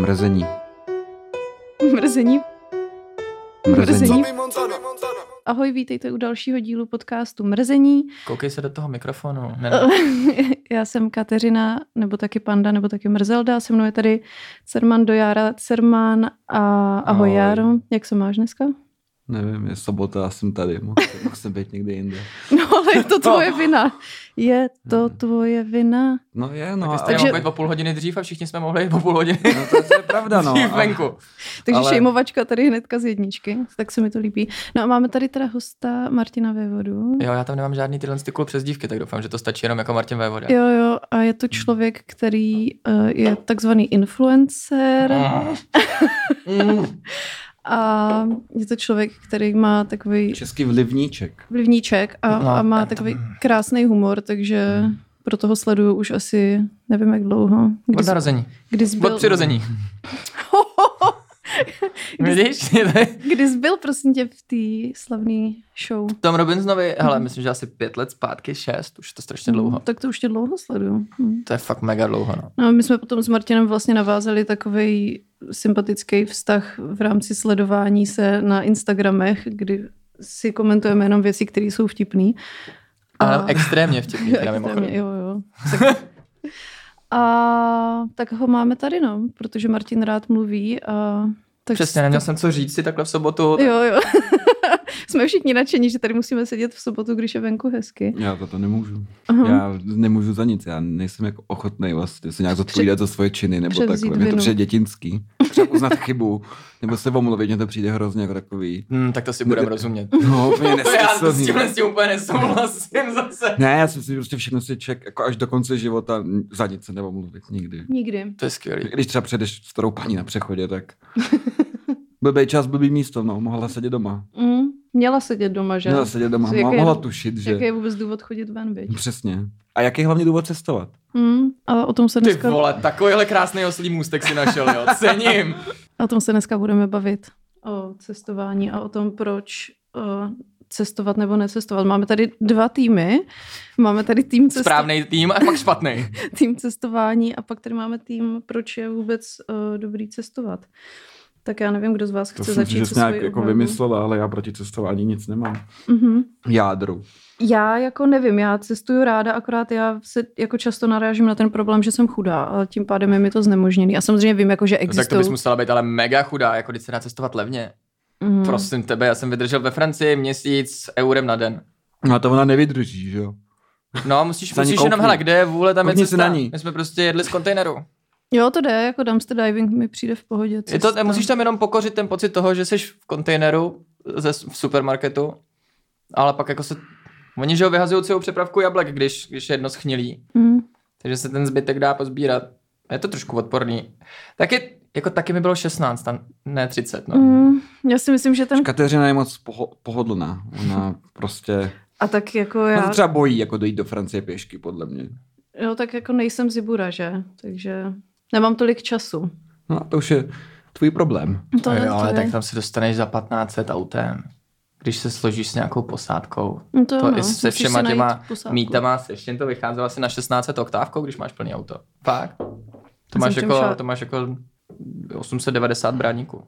Mrzení. Mrzení. Mrzení. Ahoj, vítejte u dalšího dílu podcastu Mrzení. Koukej se do toho mikrofonu. Ne, Já jsem Kateřina, nebo taky Panda, nebo taky Mrzelda. Se mnou je tady Cerman Dojára Cerman a ahoj, Ahoj. Járo. Jak se máš dneska? Nevím, je sobota a jsem tady. Mohl, jsem být někde jinde. No ale je to tvoje vina. Je to tvoje vina. No je, no. no, a- takže... Mohli být o půl hodiny dřív a všichni jsme mohli jít o půl hodiny no to, to je pravda, no. dřív a- venku. Takže Ale- šejmovačka tady hnedka z jedničky, tak se mi to líbí. No a máme tady teda hosta Martina Vévodu. Jo, já tam nemám žádný tyhle ty cool přezdívky, tak doufám, že to stačí jenom jako Martin Vévoda. Jo, jo, a je to člověk, který uh, je takzvaný influencer Mm. a je to člověk, který má takový Český vlivníček. vlivníček a, No, a má takový krásný humor, takže proto ho sleduju už asi nevím jak dlouho. Od Kdy, jsi- narození. kdy byl, Od přirození. Kdy- Vidíš? kdy jsi byl prosím tě v té slavné show? Tom Robinsonovi, hele, Mhm. myslím, že asi pět let zpátky, šest, už je to strašně dlouho. Hmm, tak to už tě dlouho sleduju. Hmm. To je fakt mega dlouho, no. No, my jsme potom s Martinem vlastně navázali takový sympatický vztah v rámci sledování se na Instagramech, kdy si komentujeme jenom věci, které jsou vtipné. Ale extrémně vtipný, teda mimochodem. jo, jo. Tak, a tak ho máme tady, no, protože Martin rád mluví a tak Přesně, neměl jsem co říct si takhle v sobotu. Jo, jo. Jsme všichni nadšení, že tady musíme sedět v sobotu, když je venku hezky. Já to, to nemůžu. Aha. Já nemůžu za nic. Já nejsem jako ochotný vlastně se nějak zodpovídat za svoje činy nebo takhle. Mě to přijde dětinský. Třeba uznat chybu. Nebo se omluvit, mně to přijde hrozně jako takový. Hmm, tak to si budeme rozumět. No, úplně To já s tímhle s tím úplně nesouhlasím zase. Ne, já si myslím, že prostě všechno si ček jako až do konce života za nic se neomluvit nikdy. Nikdy. To je skvělý. Když třeba předeš starou paní na přechodě, tak blbý čas, blbý místo, no, mohla sedět doma. Mm, měla sedět doma, že? Měla sedět doma, Jaký mohla tušit, že... Jaký je vůbec důvod chodit ven, viď? Přesně. A jaký je hlavně důvod cestovat? Mm, a o tom se Ty dneska, vole, takovýhle krásný oslý můstek si našel, jo. Cením. o tom se dneska budeme bavit. O cestování a o tom, proč o, cestovat nebo necestovat. Máme tady dva týmy. Máme tady tým, cesto- Správný tým a pak špatný. tým cestování a pak tady máme tým, proč je vůbec o, dobrý cestovat. Tak já nevím, kdo z vás To chce jsem začít že se jsi nějak jako vymyslela, ale já proti cestování nic nemám. Mhm. Jádru. Já jako nevím, já cestuju ráda, akorát já se jako často narážím na ten problém, že jsem chudá a tím pádem je mi to znemožněný. A samozřejmě vím, jako, že No, tak to existují... bys musela být ale mega chudá, jako když se dá cestovat levně. Mhm. Prosím tebe, já jsem vydržel ve Francii měsíc s eurem na den. No a to ona nevydrží, že jo? No, musíš, musíš jenom, hele, kde je vůle, tam je Koukni si cesta. na ní. My jsme prostě jedli z kontejneru. Jo, to jde, jako dumpster diving mi přijde v pohodě. Je to, musíš tam jenom pokořit ten pocit toho, že jsi v kontejneru ze, v supermarketu, ale pak jako se... Oni, že ho vyhazují celou přepravku jablek, když, když je jedno schnilí. Mhm. Takže se ten zbytek dá pozbírat. Je to trošku odporný. Taky, jako taky mi bylo 16, tam ne 30, no. Mm, já si myslím, že ten... Kateřina je moc poho- pohodlná. Ona prostě... A tak jako Já... já... to třeba bojí jako dojít do Francie pěšky, podle mě. Jo, tak jako nejsem zibura, že? Takže nemám tolik času. No a to už je tvůj problém. To, jo, je, ale to tak tam se dostaneš za 1500 autem. Když se složíš s nějakou posádkou. No to, To no. se Musíš všema těma mítama, se všem to vycházelo asi na 16 oktávkou, když máš plný auto. Fakt. To máš, jako, to máš jako 890 bráníků.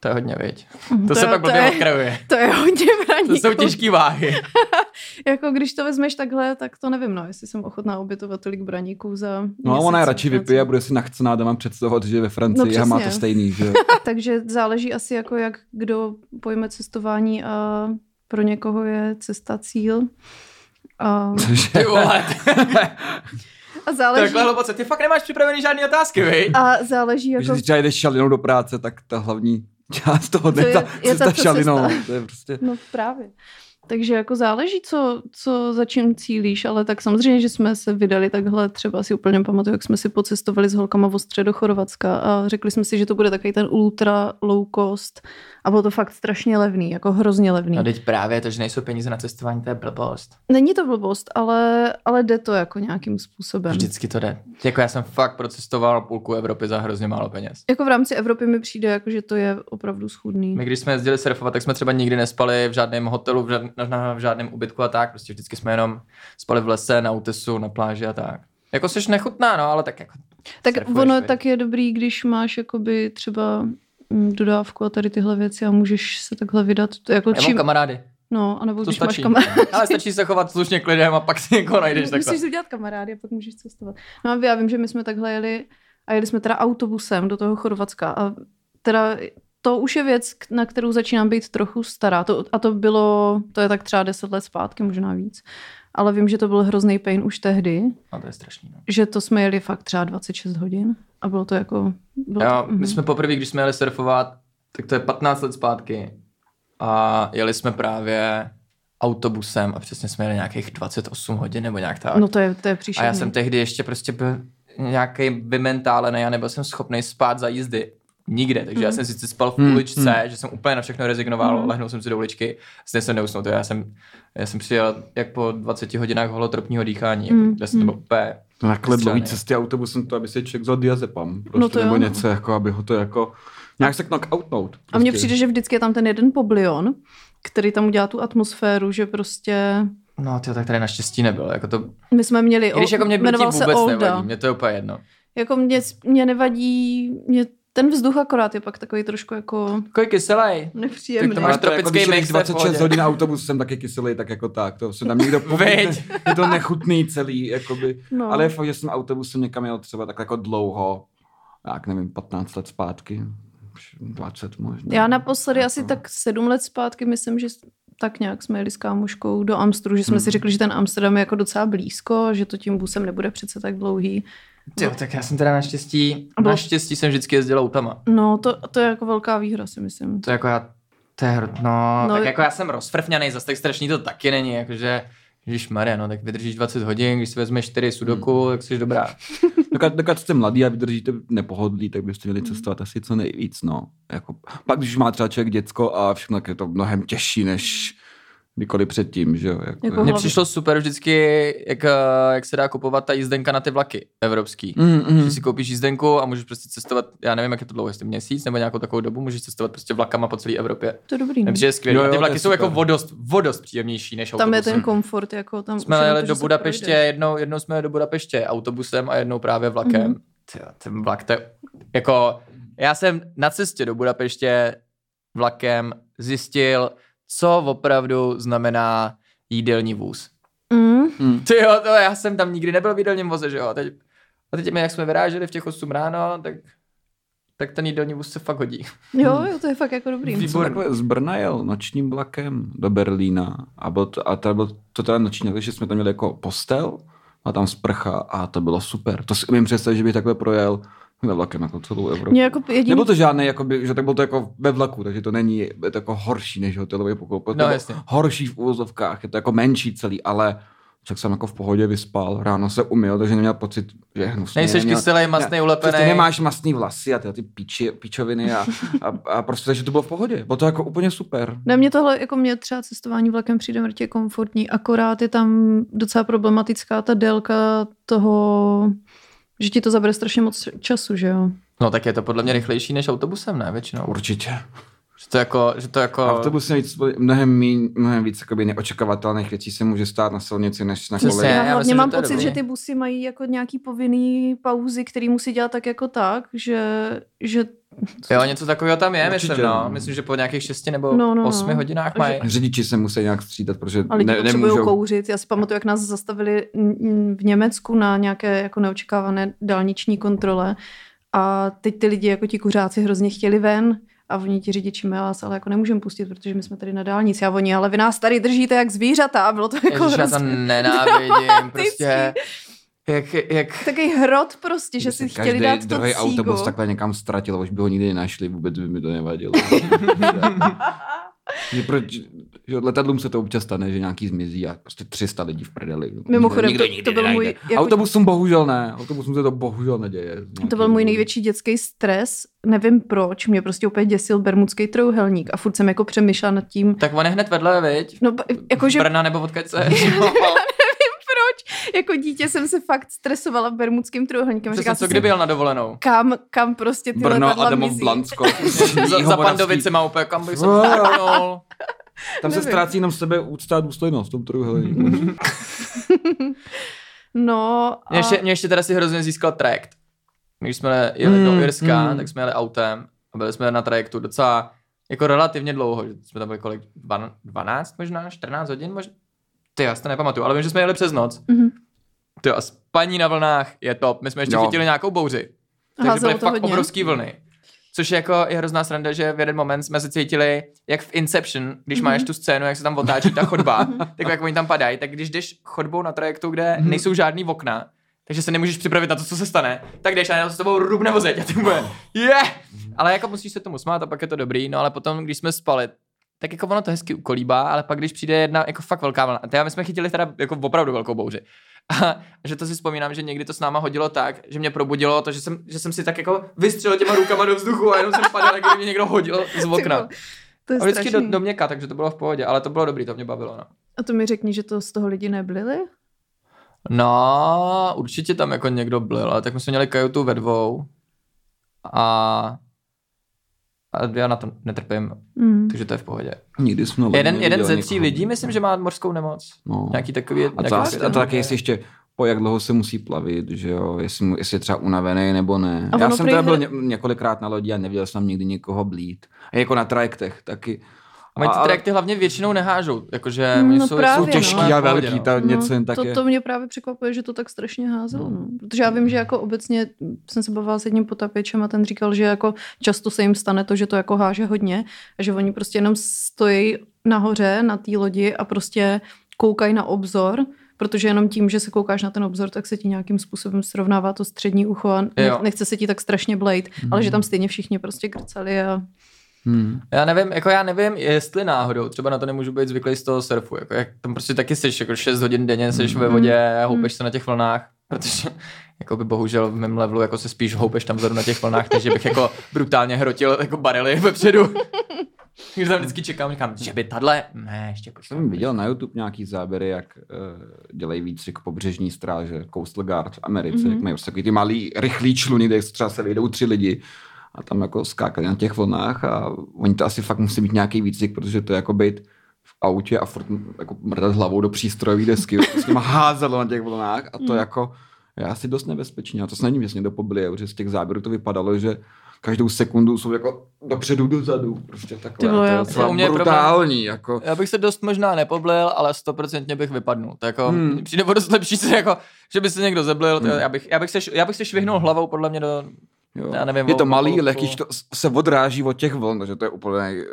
To je hodně, viď? Mhm, To, to se je- pak to blbě je- odkrajuje. To je hodně braníků. To jsou těžké váhy. Jako když to vezmeš takhle, tak to nevím, no, jestli jsem ochotná obětovat tolik braníků za No a ona je radši vypije a bude si nachcená doma představovat, že ve Francii No a má to stejný, že jo? Takže záleží asi jako jak kdo pojme cestování a pro někoho je cesta cíl. A, Cože? Ty vole, a záleží, takhle hluboce. Ty fakt nemáš připravený žádný otázky, viď? a záleží Když jako třeba jdeš šalinou do práce, tak ta hlavní část toho dne To je- ta je ta cesta šalinou. To je prostě... No právě. Takže jako záleží, co, co za čím cílíš, ale tak samozřejmě, že jsme se vydali takhle, třeba si úplně pamatuju, jak jsme si pocestovali s holkama v Ostře do Chorvatska a řekli jsme si, že to bude takový ten ultra low cost a bylo to fakt strašně levný, jako hrozně levný. No teď právě to, že nejsou peníze na cestování, to je blbost. Není to blbost, ale, ale jde to jako nějakým způsobem. Vždycky to jde. Jako já jsem fakt procestoval půlku Evropy za hrozně málo peněz. Jako v rámci Evropy mi přijde, jako, že to je opravdu schudný. My když jsme jezdili surfovat, tak jsme třeba nikdy nespali v žádném hotelu, v, žád, na, v žádném ubytku a tak. Prostě vždycky jsme jenom spali v lese, na útesu, na pláži a tak. Jako jsi nechutná, no, ale tak jako Tak surfuješ, ono tak je dobrý, když máš jakoby třeba mm, dodávku a tady tyhle věci a můžeš se takhle vydat. To jako čím, kamarády. no, anebo To když stačí. máš kamarády. Ale stačí se chovat slušně k lidem a pak si někoho najdeš takhle. Musíš si udělat kamarády a pak můžeš cestovat. No a já vím, že my jsme takhle jeli a jeli jsme teda autobusem do toho Chorvatska a teda to už je věc, na kterou začínám být trochu stará. To, a to bylo, to je tak třeba 10 let zpátky, možná víc. Ale vím, že to byl hrozný pain už tehdy, No to je strašný. No. že to jsme jeli fakt třeba 26 hodin a bylo to jako... Bylo Jo, to, my jsme poprvé, když jsme jeli surfovat, tak to je 15 let zpátky a jeli jsme právě autobusem a přesně jsme jeli nějakých 28 hodin nebo nějak tak. No to je, to je a příšerný. já jsem tehdy ještě prostě byl nějaký vymentálený a nebyl jsem schopný spát za jízdy. Nikde, takže já Mhm. jsem sice spal v Hmm, uličce, hmm. že jsem úplně na všechno rezignoval, Mhm. lehnul jsem si do uličky, stejně jsem neusnul, to já jsem, já jsem přijel jak po 20 hodinách holotropního dýchání, Hmm, jako, kde jsem to hmm. byl úplně Takhle dlouhý cesty autobusem, to aby se člověk vzal diazepam. Prostě, No to jo, nebo no. něco, jako, aby ho to jako nějak se knockoutnout. Prostě. A mně přijde, že vždycky je tam ten jeden poblion, který tam udělá tu atmosféru, že prostě... No, tyjo, tak tady naštěstí nebyl. Jako to, My jsme měli... I když jako mě blití se vůbec Olda. nevadí, mě to je úplně jedno. Jako mě, mě nevadí... Mě ten vzduch akorát je pak takový trošku jako Takový kyselej. nepříjemný. Tak to máš jako, tropický když jedeš mix, to je v 26 pohodě. hodin autobusem, tak je kyselý, tak jako tak. To se tam někdo Veď. Je to nechutný celý, jakoby. No. Ale je fakt, že jsem autobusem někam jel třeba tak jako dlouho, jak nevím, 15 let zpátky. Už 20 možná. Já naposledy Jako- asi tak sedm let zpátky, myslím, že tak nějak jsme jeli s kámoškou do Amstru, že jsme Hmm. si řekli, že ten Amsterdam je jako docela blízko, že to tím busem nebude přece tak dlouhý. Jo, tak já jsem teda naštěstí, bylo- naštěstí jsem vždycky jezdil autama. No, to, to je jako velká výhra, si myslím. To jako já, to je, hro- no, No, tak jako já jsem rozfrfňaný, zase tak strašný to taky není, jakože Ježíš Maria, no tak vydržíš 20 hodin, když si vezmeš 4 sudoku, Hmm. tak jsi dobrá. Dokud, dokud jste mladý a vydržíte nepohodlí, tak byste měli cestovat asi co nejvíc, no. Jako, pak když má třeba člověk děcko a všechno, tak je to mnohem těžší, než kdykoliv předtím, že jo. Jako, Jako Mně přišlo super vždycky, jak, eh, jak se dá kupovat ta jízdenka na ty vlaky evropský. Mm, mm. Že si koupíš jízdenku a můžeš prostě cestovat, já nevím, jak je to dlouho, jestli měsíc nebo nějakou takovou dobu, můžeš cestovat prostě vlakama po celé Evropě. To je dobrý. No. Skvělý. Jo, a jo, ty vlaky je jsou jako vodost, vodost příjemnější než Tam je autobusem. ten komfort, jako tam Jsme jeli do Budapeště, jednou, jednou jsme jeli do Budapeště autobusem a jednou právě vlakem. Mhm. Mm-hmm. ten vlak, to je, jako, já jsem na cestě do Budapeště vlakem zjistil, co opravdu znamená jídelní vůz. Mm. Mm. Ty jo, to já jsem tam nikdy nebyl v jídelním voze, že jo. A teď, a teď my, jak jsme vyráželi v těch 8 ráno, tak, tak ten jídelní vůz se fakt hodí. Jo, jo, to je fakt jako dobrý. Výborný. z Brna jel nočním vlakem do Berlína a, byl to, a to byl to teda noční, takže jsme tam měli jako postel a tam sprcha a to bylo super. To si umím představit, že bych takhle projel ve vlakem jako celou Evropu. Mě jako jediný... Nebyl to žádný, jakoby, že tak bylo to jako ve vlaku, takže to není je to jako horší než hotelový pokoj. No, jasně. horší v úvozovkách, je to jako menší celý, ale tak jsem jako v pohodě vyspal, ráno se umyl, takže neměl pocit, že je hnusný. Nejseš neměl- kyselý, masný, ulepený. Přesně nemáš masný vlasy a ty, ty píči, píčoviny a, a, a, prostě, takže to bylo v pohodě. Bylo to jako úplně super. Ne, mě tohle, jako mě třeba cestování vlakem přijde mrtě komfortní, akorát je tam docela problematická ta délka toho, že ti to zabere strašně moc času, že jo? No tak je to podle mě rychlejší než autobusem, ne většinou. Určitě. Že to jako, že to jako... Autobus je víc, mnohem, míň, mnohem víc jakoby neočekávatelných věcí se může stát na silnici než na koleji. Já Já hlavně myslím, že mám je pocit, dobrý. že ty busy mají jako nějaký povinný pauzy, který musí dělat tak jako tak, že, že Jo, něco takového tam je, Určitě, myslím, no. no. Myslím, že po nějakých 6 nebo No, no, no. 8 hodinách Že- mají. Řidiči se musí nějak střídat, protože a lidi ne, potřebují nemůžou. kouřit. Já si pamatuju, jak nás zastavili v Německu na nějaké jako neočekávané dálniční kontrole a teď ty lidi, jako ti kuřáci, hrozně chtěli ven a oni ti řidiči my vás ale jako nemůžeme pustit, protože my jsme tady na dálnici a oni, ale vy nás tady držíte jak zvířata a bylo to jako Ježiš, já to nenávidím, prostě. Jak, jak, takový hrot prostě, že si chtěli dát to druhý cígo. autobus takhle někam ztratil, už by ho nikdy nenašli, vůbec by mi to nevadilo. že proč, že letadlům se to občas stane, že nějaký zmizí a prostě 300 lidí v prdeli. Mimochodem, Nikdo to- nikdy to byl můj jako- Autobusům bohužel ne, autobusům se to bohužel neděje. To byl můj největší dětský stres. Nevím proč, mě prostě úplně děsil bermudský trouhelník a furt jsem jako přemýšlela nad tím, tak on je hned vedle, viď? no jakože Brna nebo odkud se? proč, jako dítě jsem se fakt stresovala bermudským trouhelníkem. Přesně, Říkala co kdyby jel na dovolenou? kam, kam prostě ty Brno, letadla Adamov, mizí. Blansko. za, za. Pandovicema úplně, kam bych se Tam se ztrácí jenom sebe úcta a důstojnost v tom trojúhelníku. No a... Mě ještě, mě ještě teda si hrozně získal trajekt. Když jsme jeli do Mm, Irska, mm. tak jsme jeli autem a byli jsme na trajektu docela jako relativně dlouho, že jsme tam byli kolik, Dvan- 12 možná, 14 hodin možná? Ty, já si to nepamatuju, ale vím, že jsme jeli přes noc. Mhm. Ty a spaní na vlnách je top. My jsme ještě Jo. chytili nějakou bouři. Takže byly fakt hodně. obrovský vlny. Což je jako je hrozná sranda, že v jeden moment jsme se cítili, jak v Inception, když máš tu scénu, jak se tam otáčí ta chodba, tak jak oni tam padají, tak když jdeš chodbou na trajektu, kde nejsou žádný okna, takže se nemůžeš připravit na to, co se stane, tak jdeš a najednou s tebou rubne vozeď a ty bude, yeah! Ale jako musíš se tomu smát a pak je to dobrý, no ale potom, když jsme spali, tak jako ono to hezky ukolíbá, ale pak když přijde jedna jako fakt velká vlna, a my jsme chytili teda jako opravdu velkou bouři. A že to si vzpomínám, že někdy to s náma hodilo tak, že mě probudilo to, že jsem, že jsem si tak jako vystřelil těma rukama do vzduchu a jenom jsem padal, jak mě někdo hodil z okna. To je A vždycky do, do měka, takže to bylo v pohodě, ale to bylo dobrý, to mě bavilo. No, A to mi řekni, že to z toho lidi nebyli? no určitě tam jako někdo byl, ale tak my jsme měli kajutu ve dvou a, a já na to netrpím, Mm. takže to je v pohodě. Nikdy jsme Jeden, jeden ze tří někoho. lidí, myslím, že má mořskou nemoc. No. Nějaký takový... A to, nějaký asi, a to taky jestli ještě po jak dlouho se musí plavit, že jo, jestli, mu- jestli je třeba unavený nebo ne. A Já jsem prý teda byl ně, několikrát na lodi a neviděl jsem nikdy někoho blít. A jako na trajektech taky. Mají ty ale- trajekty hlavně většinou nehážou, jakože No oni jsou, právě, jsou no. těžký úplně a velký, no. ta něco jen tak to, je. to mě právě překvapuje, že to tak strašně házelo. No. Protože já vím, že jako obecně jsem se bavila s jedním potapěčem a ten říkal, že jako často se jim stane to, že to jako háže hodně a že oni prostě jenom stojí nahoře na té lodi a prostě koukají na obzor, protože jenom tím, že se koukáš na ten obzor, tak se ti nějakým způsobem srovnává to střední ucho a ne- nechce se ti tak strašně blejt, ale že tam stejně všichni prostě grcali a Hmm. Já nevím, jako já nevím, jestli náhodou, třeba na to nemůžu být zvyklý z toho surfu, jako jak tam prostě taky seš, jako 6 hodin denně seš ve vodě a houpeš se na těch vlnách, protože jako by bohužel v mém levelu jako se spíš houpeš tam vzadu na těch vlnách, než že bych jako brutálně hrotil jako barely vepředu. Takže tam vždycky čekám, říkám, že by tadle, ne, ještě počkej. Jsem viděl na YouTube nějaký záběry, jak uh, dělají výcvik pobřežní stráže, Coastal Guard v Americe, mm-hmm. jak mají prostě takový ty malý, rychlý čluny, kde třeba se vyjdou tři lidi a tam jako skákali na těch vlnách a oni to asi fakt musí být nějaký výcvik, protože to je jako být v autě a furt jako mrdat hlavou do přístrojové desky, s těma házelo na těch vlnách a to Mm. jako je asi dost nebezpečné. A to snad nevím, jestli někdo pobili, protože z těch záběrů to vypadalo, že každou sekundu jsou jako dopředu, dozadu. Prostě Ty takhle. vole, a to je U mě je problém- brutální. Jako. Já bych se dost možná nepoblil, ale stoprocentně bych vypadnul. To jako, Hmm. přijde o dost lepší se jako, že by se někdo zeblil, Hmm. já, bych, já, bych se, já bych se švihnul hlavou podle mě do, Jo. Já nevím, je to o- malý, o- lehký, o- že to se odráží od těch vln, takže to je úplně,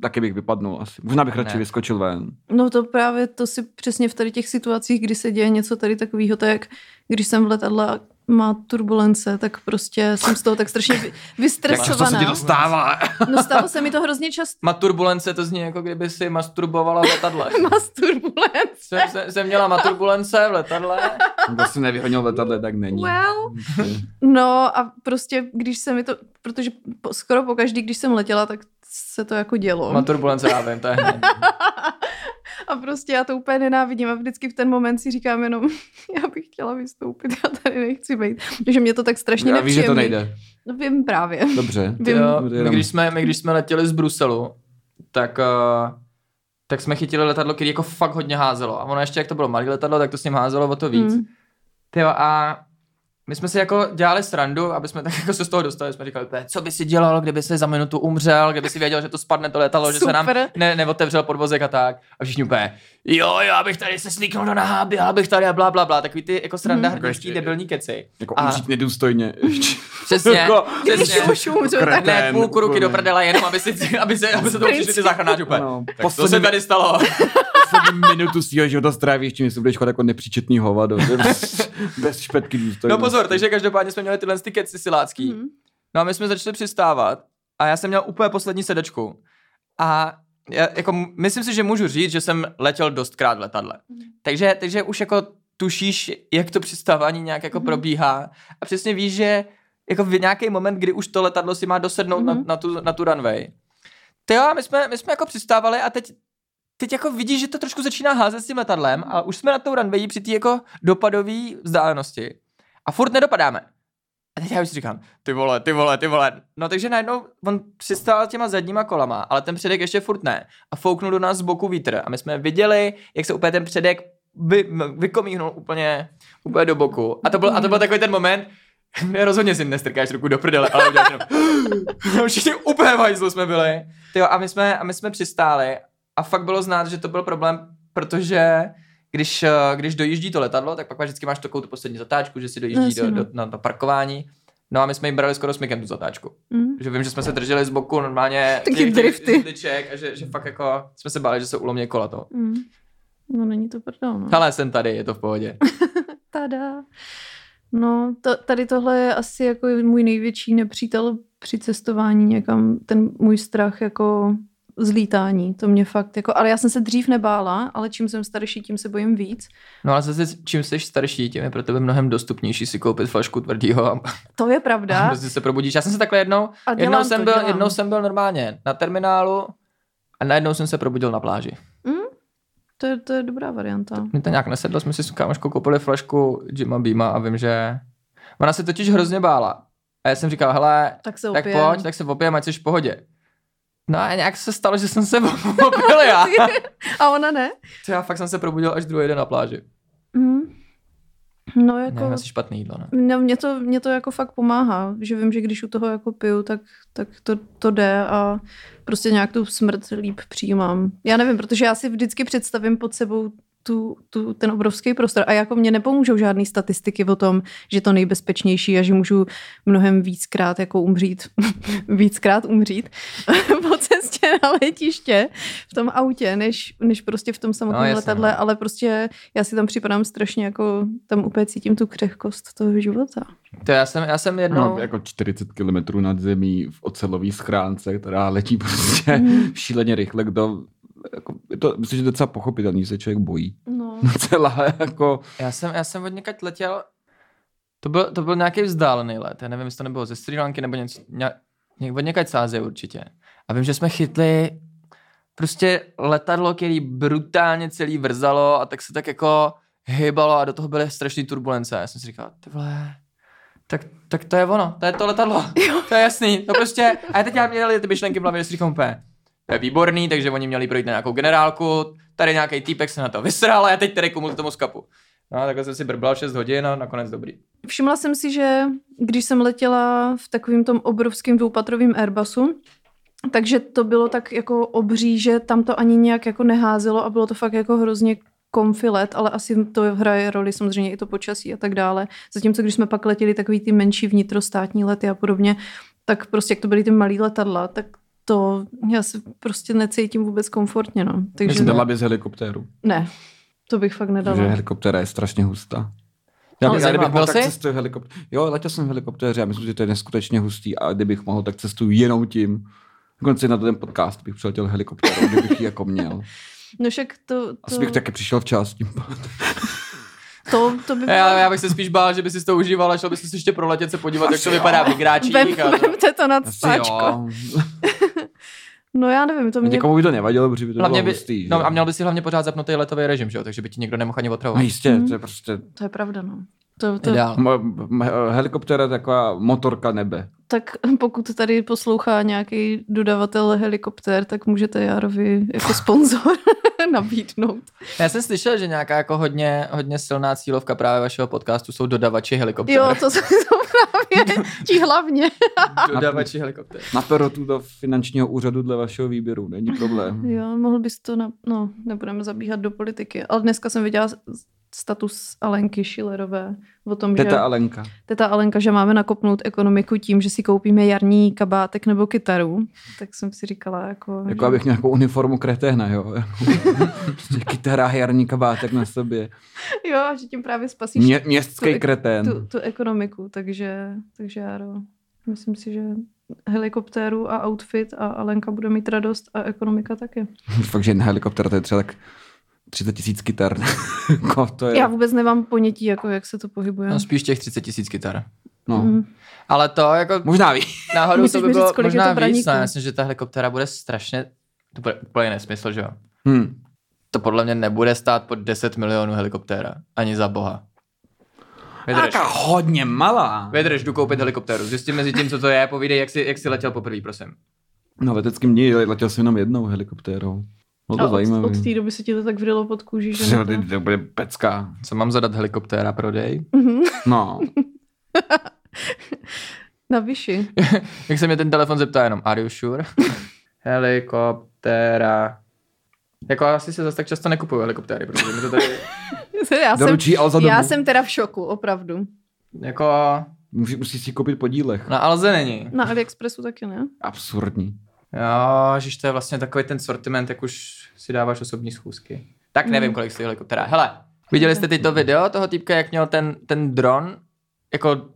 taky bych vypadnul asi. Možná bych radši Ne. vyskočil ven. No to právě, to si přesně v tady těch situacích, kdy se děje něco tady takového, tak když jsem v letadle a má turbulence, tak prostě jsem z toho tak strašně vy- vystresovaná. dostává? No stalo se mi to hrozně často. Ma turbulence, to zní jako kdyby si masturbovala v letadle. Má turbulence. jsem, jsem, jsem měla maturbulence v letadle. Kdo si nevyhonil letadle, tak není. Well. No a prostě, když se mi to, protože po, skoro po každý, když jsem letěla, tak se to jako dělo. Maturbulence, já vím, to je hned. A prostě já to úplně nenávidím a vždycky v ten moment si říkám jenom, já bych chtěla vystoupit, já tady nechci být. Protože mě to tak strašně Já víš, že to nepříjemný. nejde. No vím právě. Dobře. Vím. Jo, my, když jsme, my když jsme letěli z Bruselu, tak, uh, tak jsme chytili letadlo, který jako fakt hodně házelo. A ono ještě, jak to bylo malé letadlo, tak to s ním házelo o to víc. Mm. Tyjo, a my jsme si jako dělali srandu, aby jsme tak jako se z toho dostali. Jsme říkali, "Pe, co by si dělal, kdyby se za minutu umřel, kdyby si věděl, že to spadne to letadlo, že se nám ne, neotevřel podvozek a tak. A všichni úplně, jo, já bych tady se slíknul do naháby, já bych tady a bla, bla, bla. Takový ty jako sranda hmm. hrdinský debilní keci. Jako A- umřít nedůstojně. Přesně, Jako- Když přesně. už umřu, tak. Ne, půlku ruky do prdele, jenom aby, si, aby, se, aby se to přišli ty záchranáři úplně. Ano. Tak co se tady stalo? Poslední minutu svého života strávíš, čím si budeš chodit jako nepříčetný hovado. Bez, bez špetky důstojnosti. No pozor, takže každopádně jsme měli tyhle ty keci silácký. Mhm. No a my jsme začali přistávat a já jsem měl úplně poslední sedečku. A já, jako, myslím si, že můžu říct, že jsem letěl dostkrát v letadle. Takže, takže už jako tušíš, jak to přistávání nějak jako Mhm. probíhá a přesně víš, že jako v nějaký moment, kdy už to letadlo si má dosednout na, Mhm. na, tu, na tu runway. Ty jo, my jsme, my jsme jako přistávali a teď, teď jako vidíš, že to trošku začíná házet s tím letadlem a už jsme na tou runway při té jako dopadové vzdálenosti a furt nedopadáme. A teď já už si říkám, ty vole, ty vole, ty vole. No takže najednou on přistál těma zadníma kolama, ale ten předek ještě furt ne. A fouknul do nás z boku vítr. A my jsme viděli, jak se úplně ten předek vy, vykomíhnul úplně, úplně do boku. A to byl, a to byl takový ten moment, Ne, rozhodně si nestrkáš ruku do prdele, ale uděláš jenom... Všichni úplně v hajzlu jsme byli. Tyjo, a my jsme, a my jsme přistáli a fakt bylo znát, že to byl problém, protože když, eh, když dojíždí to letadlo, tak pak vždycky máš takovou tu poslední zatáčku, že si dojíždí Jasně, do, no. do, na, na parkování. No a my jsme jim brali skoro smykem tu zatáčku. Mm. Že vím, že jsme se drželi z boku normálně Taky těch- těch drifty. a že, že fakt jako jsme se báli, že se ulomí kola to. Mm. No není to prdel, no. Ale jsem tady, je to v pohodě. Tada. No, to, tady tohle je asi jako můj největší nepřítel při cestování někam, ten můj strach jako zlítání, to mě fakt jako, ale já jsem se dřív nebála, ale čím jsem starší, tím se bojím víc. No ale zase čím jsi starší, tím je pro tebe mnohem dostupnější si koupit flašku tvrdýho a To je a pravda. prostě se probudíš. Já jsem se takhle jednou, A jednou jsem, to, byl, dělám. jednou jsem byl normálně na terminálu a najednou jsem se probudil na pláži. Mm? To, je, to je dobrá varianta. Mě to nějak nesedlo, jsme si s kámoškou koupili flašku Jima Beama a vím, že ona se totiž hrozně bála. A já jsem říkal, hele, Tak se tak pojď, tak se opijem, ať jsi v pohodě. No a nějak se stalo, že jsem se opil já. A ona ne? To já fakt jsem se probudil až druhý den na pláži. Mm. No jako... Nevím, asi špatný jídlo, ne? No, mě, to, mě to jako fakt pomáhá, že vím, že když u toho jako piju, tak, tak to, to jde a prostě nějak tu smrt líp přijímám. Já nevím, protože já si vždycky představím pod sebou tu, tu, ten obrovský prostor a jako mě nepomůžou žádné statistiky o tom, že to nejbezpečnější a že můžu mnohem víckrát jako umřít, víckrát umřít po cestě na letiště v tom autě, než, než prostě v tom samotném No, letadle, no. ale prostě já si tam připadám strašně jako, tam úplně cítím tu křehkost toho života. To já jsem, já jsem jednou... No, jako 40 km nad zemí v ocelové schránce, která letí prostě Mhm. šíleně rychle, kdo jako, je to, myslím, že docela pochopitelný, že se člověk bojí. No. Docela jako, Já jsem, já jsem od někať letěl, to byl, to byl nějaký vzdálený let, já nevím, jestli to nebylo ze Sri Lanky nebo něco, ně, ně, od někať z Ázie určitě. A vím, že jsme chytli prostě letadlo, který brutálně celý vrzalo a tak se tak jako hýbalo a do toho byly strašné turbulence. Já jsem si říkal, ty vole, tak, tak to je ono, to je to letadlo, to je jasný, to prostě, a já teď já měli ty myšlenky v hlavě, že si říkám úplně, to je výborný, takže oni měli projít na nějakou generálku, tady nějaký týpek se na to vysral a já teď tady komu tomu skapu. No a takhle jsem si brbral 6 hodin a nakonec dobrý. Všimla jsem si, že když jsem letěla v takovém tom obrovském dvoupatrovém Airbusu, takže to bylo tak jako obří, že tam to ani nějak jako neházelo a bylo to fakt jako hrozně comfy let, ale asi to hraje roli samozřejmě i to počasí a tak dále. Zatímco když jsme pak letěli takový ty menší vnitrostátní lety a podobně, tak prostě jak to byly ty malý letadla, tak to já se prostě necítím vůbec komfortně, no. Takže Takže dala bys helikoptéru. ne, to bych fakt nedala. Protože helikoptéra je strašně hustá. Já, Ale bych, já zajímavý, kdybych mohl, tak cestuju helikoptér. Jo, letěl jsem v helikoptéře a myslím, že to je neskutečně hustý a kdybych mohl, tak cestuju jenom tím. Dokonce na ten podcast bych přiletěl helikoptérou, kdybych ji jako měl. No však to, Asi to, bych taky přišel včas tím to, to by Já, já bych se spíš bál, že by si to užíval a šel bys si ještě proletět se podívat, jak to Asi vypadá v Vem. A to... vemte to nad Asi stáčko. jo. No já nevím, to mě... Někomu by to nevadilo, protože by to Hlavně bylo by, hustý. no že? a měl by si hlavně pořád zapnutý letový režim, že jo? takže by ti nikdo nemohl ani No otravovat. jistě, Mhm. to je prostě... To je pravda, no. To, to, Ideál. Helikoptéra je taková motorka nebe. tak pokud tady poslouchá nějaký dodavatel helikoptér, tak můžete Jarovi jako sponzor nabídnout. Já jsem slyšel, že nějaká jako hodně, hodně silná cílovka právě vašeho podcastu jsou dodavači helikoptér. Jo, to jsou právě ti hlavně. Dodavači helikoptér. Na perotu do finančního úřadu dle vašeho výběru, není problém. Jo, mohl bys to, na... no, nebudeme zabíhat do politiky. Ale dneska jsem viděla status Alenky Šilerové o tom, že... Teta Alenka. teta Alenka, že máme nakopnout ekonomiku tím, že si koupíme jarní kabátek nebo kytaru, tak jsem si říkala, jako... Jako že... abych nějakou uniformu kreténa, jo. Kytara, jarní kabátek na sobě. Jo, a že tím právě spasíš Mě, městský tu- kretén. tu, tu ekonomiku, takže, takže Jaro, myslím si, že helikoptéru a outfit a Alenka bude mít radost a ekonomika taky. Fakt, že na helikopter to je třeba tak 30 tisíc kytar. Jako to je, Já vůbec nemám ponětí, jako jak se to pohybuje. No spíš těch 30 tisíc kytar. no. Mm. Ale to jako Možná ví. náhodou Musíš to by bylo říct, je možná to víc, no, já myslím, že ta helikoptéra bude strašně, to bude úplně nesmysl, že jo. Hm. To podle mě nebude stát pod 10 milionů helikoptéra. Ani za boha. Vydrž. Taká hodně malá. Vydrž, jdu koupit helikoptéru. Zjistím mezi tím, co to je, povídej, jak jsi, jak jsi letěl poprvé, prosím. Na leteckém dní letěl jsem jenom jednou helikoptérou. Bylo to zajímavé. od té doby se ti to tak vrylo pod kůži, že... Ne to, to bude pecka. Co mám zadat helikoptéra prodej? Mhm. No. Na vyši. Jak se mě ten telefon zeptá jenom, are you sure? Helikoptéra. Jako asi se zase tak často nekupuju helikoptéry, protože mi to tady Já jsem, Doručí Alza domů. já jsem teda v šoku, opravdu. jako Musí, musí si koupit po dílech. na Alze není. Na AliExpressu taky ne? Absurdní. Jo, že to je vlastně takový ten sortiment, jak už si dáváš osobní schůzky. Tak nevím, kolik stojí helikoptéra. Hele, viděli jste tyto video toho týpka, jak měl ten, ten dron jako,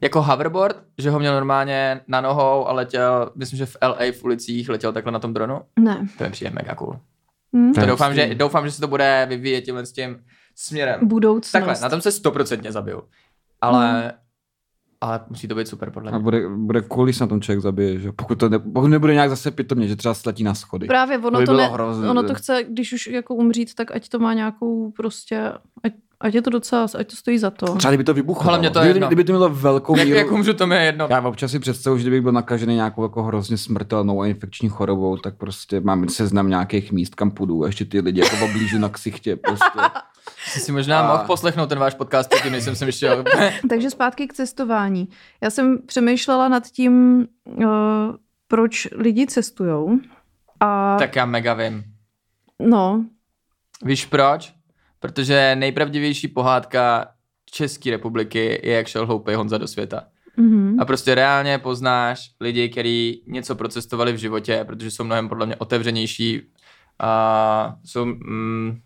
jako hoverboard, že ho měl normálně na nohou a letěl, myslím, že v LA v ulicích letěl takhle na tom dronu. Ne. To mi přijde mega cool. Hm? To doufám, že, doufám, že se to bude vyvíjet tímhle s tím směrem. Budoucnost. Takhle, na tom se stoprocentně zabiju. Ale, ale musí to být super podle A mě. bude, bude když se na tom člověk zabije, že? Pokud, to ne, pokud nebude nějak zase pitomně, že třeba sletí na schody. Právě ono To by to, ne, hrozné. ono to chce, když už jako umřít, tak ať to má nějakou prostě, ať, ať je to docela, ať to stojí za to. Třeba kdyby to vybuchlo. Hlavně to je kdyby, jedno. kdyby to mělo velkou Jak, míru... jak umřu, to mi je jedno. Já občas si představuji, že kdybych byl nakažený nějakou jako hrozně smrtelnou a infekční chorobou, tak prostě mám seznam nějakých míst, kam půjdu a ještě ty lidi jako oblížu na ksichtě. Prostě. Jsi si možná A- mohl poslechnout ten váš podcast, předtím, než jsem sem šel. Takže zpátky k cestování. Já jsem přemýšlela nad tím, uh, proč lidi cestujou. A tak já mega vím. no, Víš proč? Protože nejpravdivější pohádka České republiky je, jak šel hloupý Honza do světa. mhm. A prostě reálně poznáš lidi, kteří něco procestovali v životě, protože jsou mnohem podle mě otevřenější a jsou... Mm,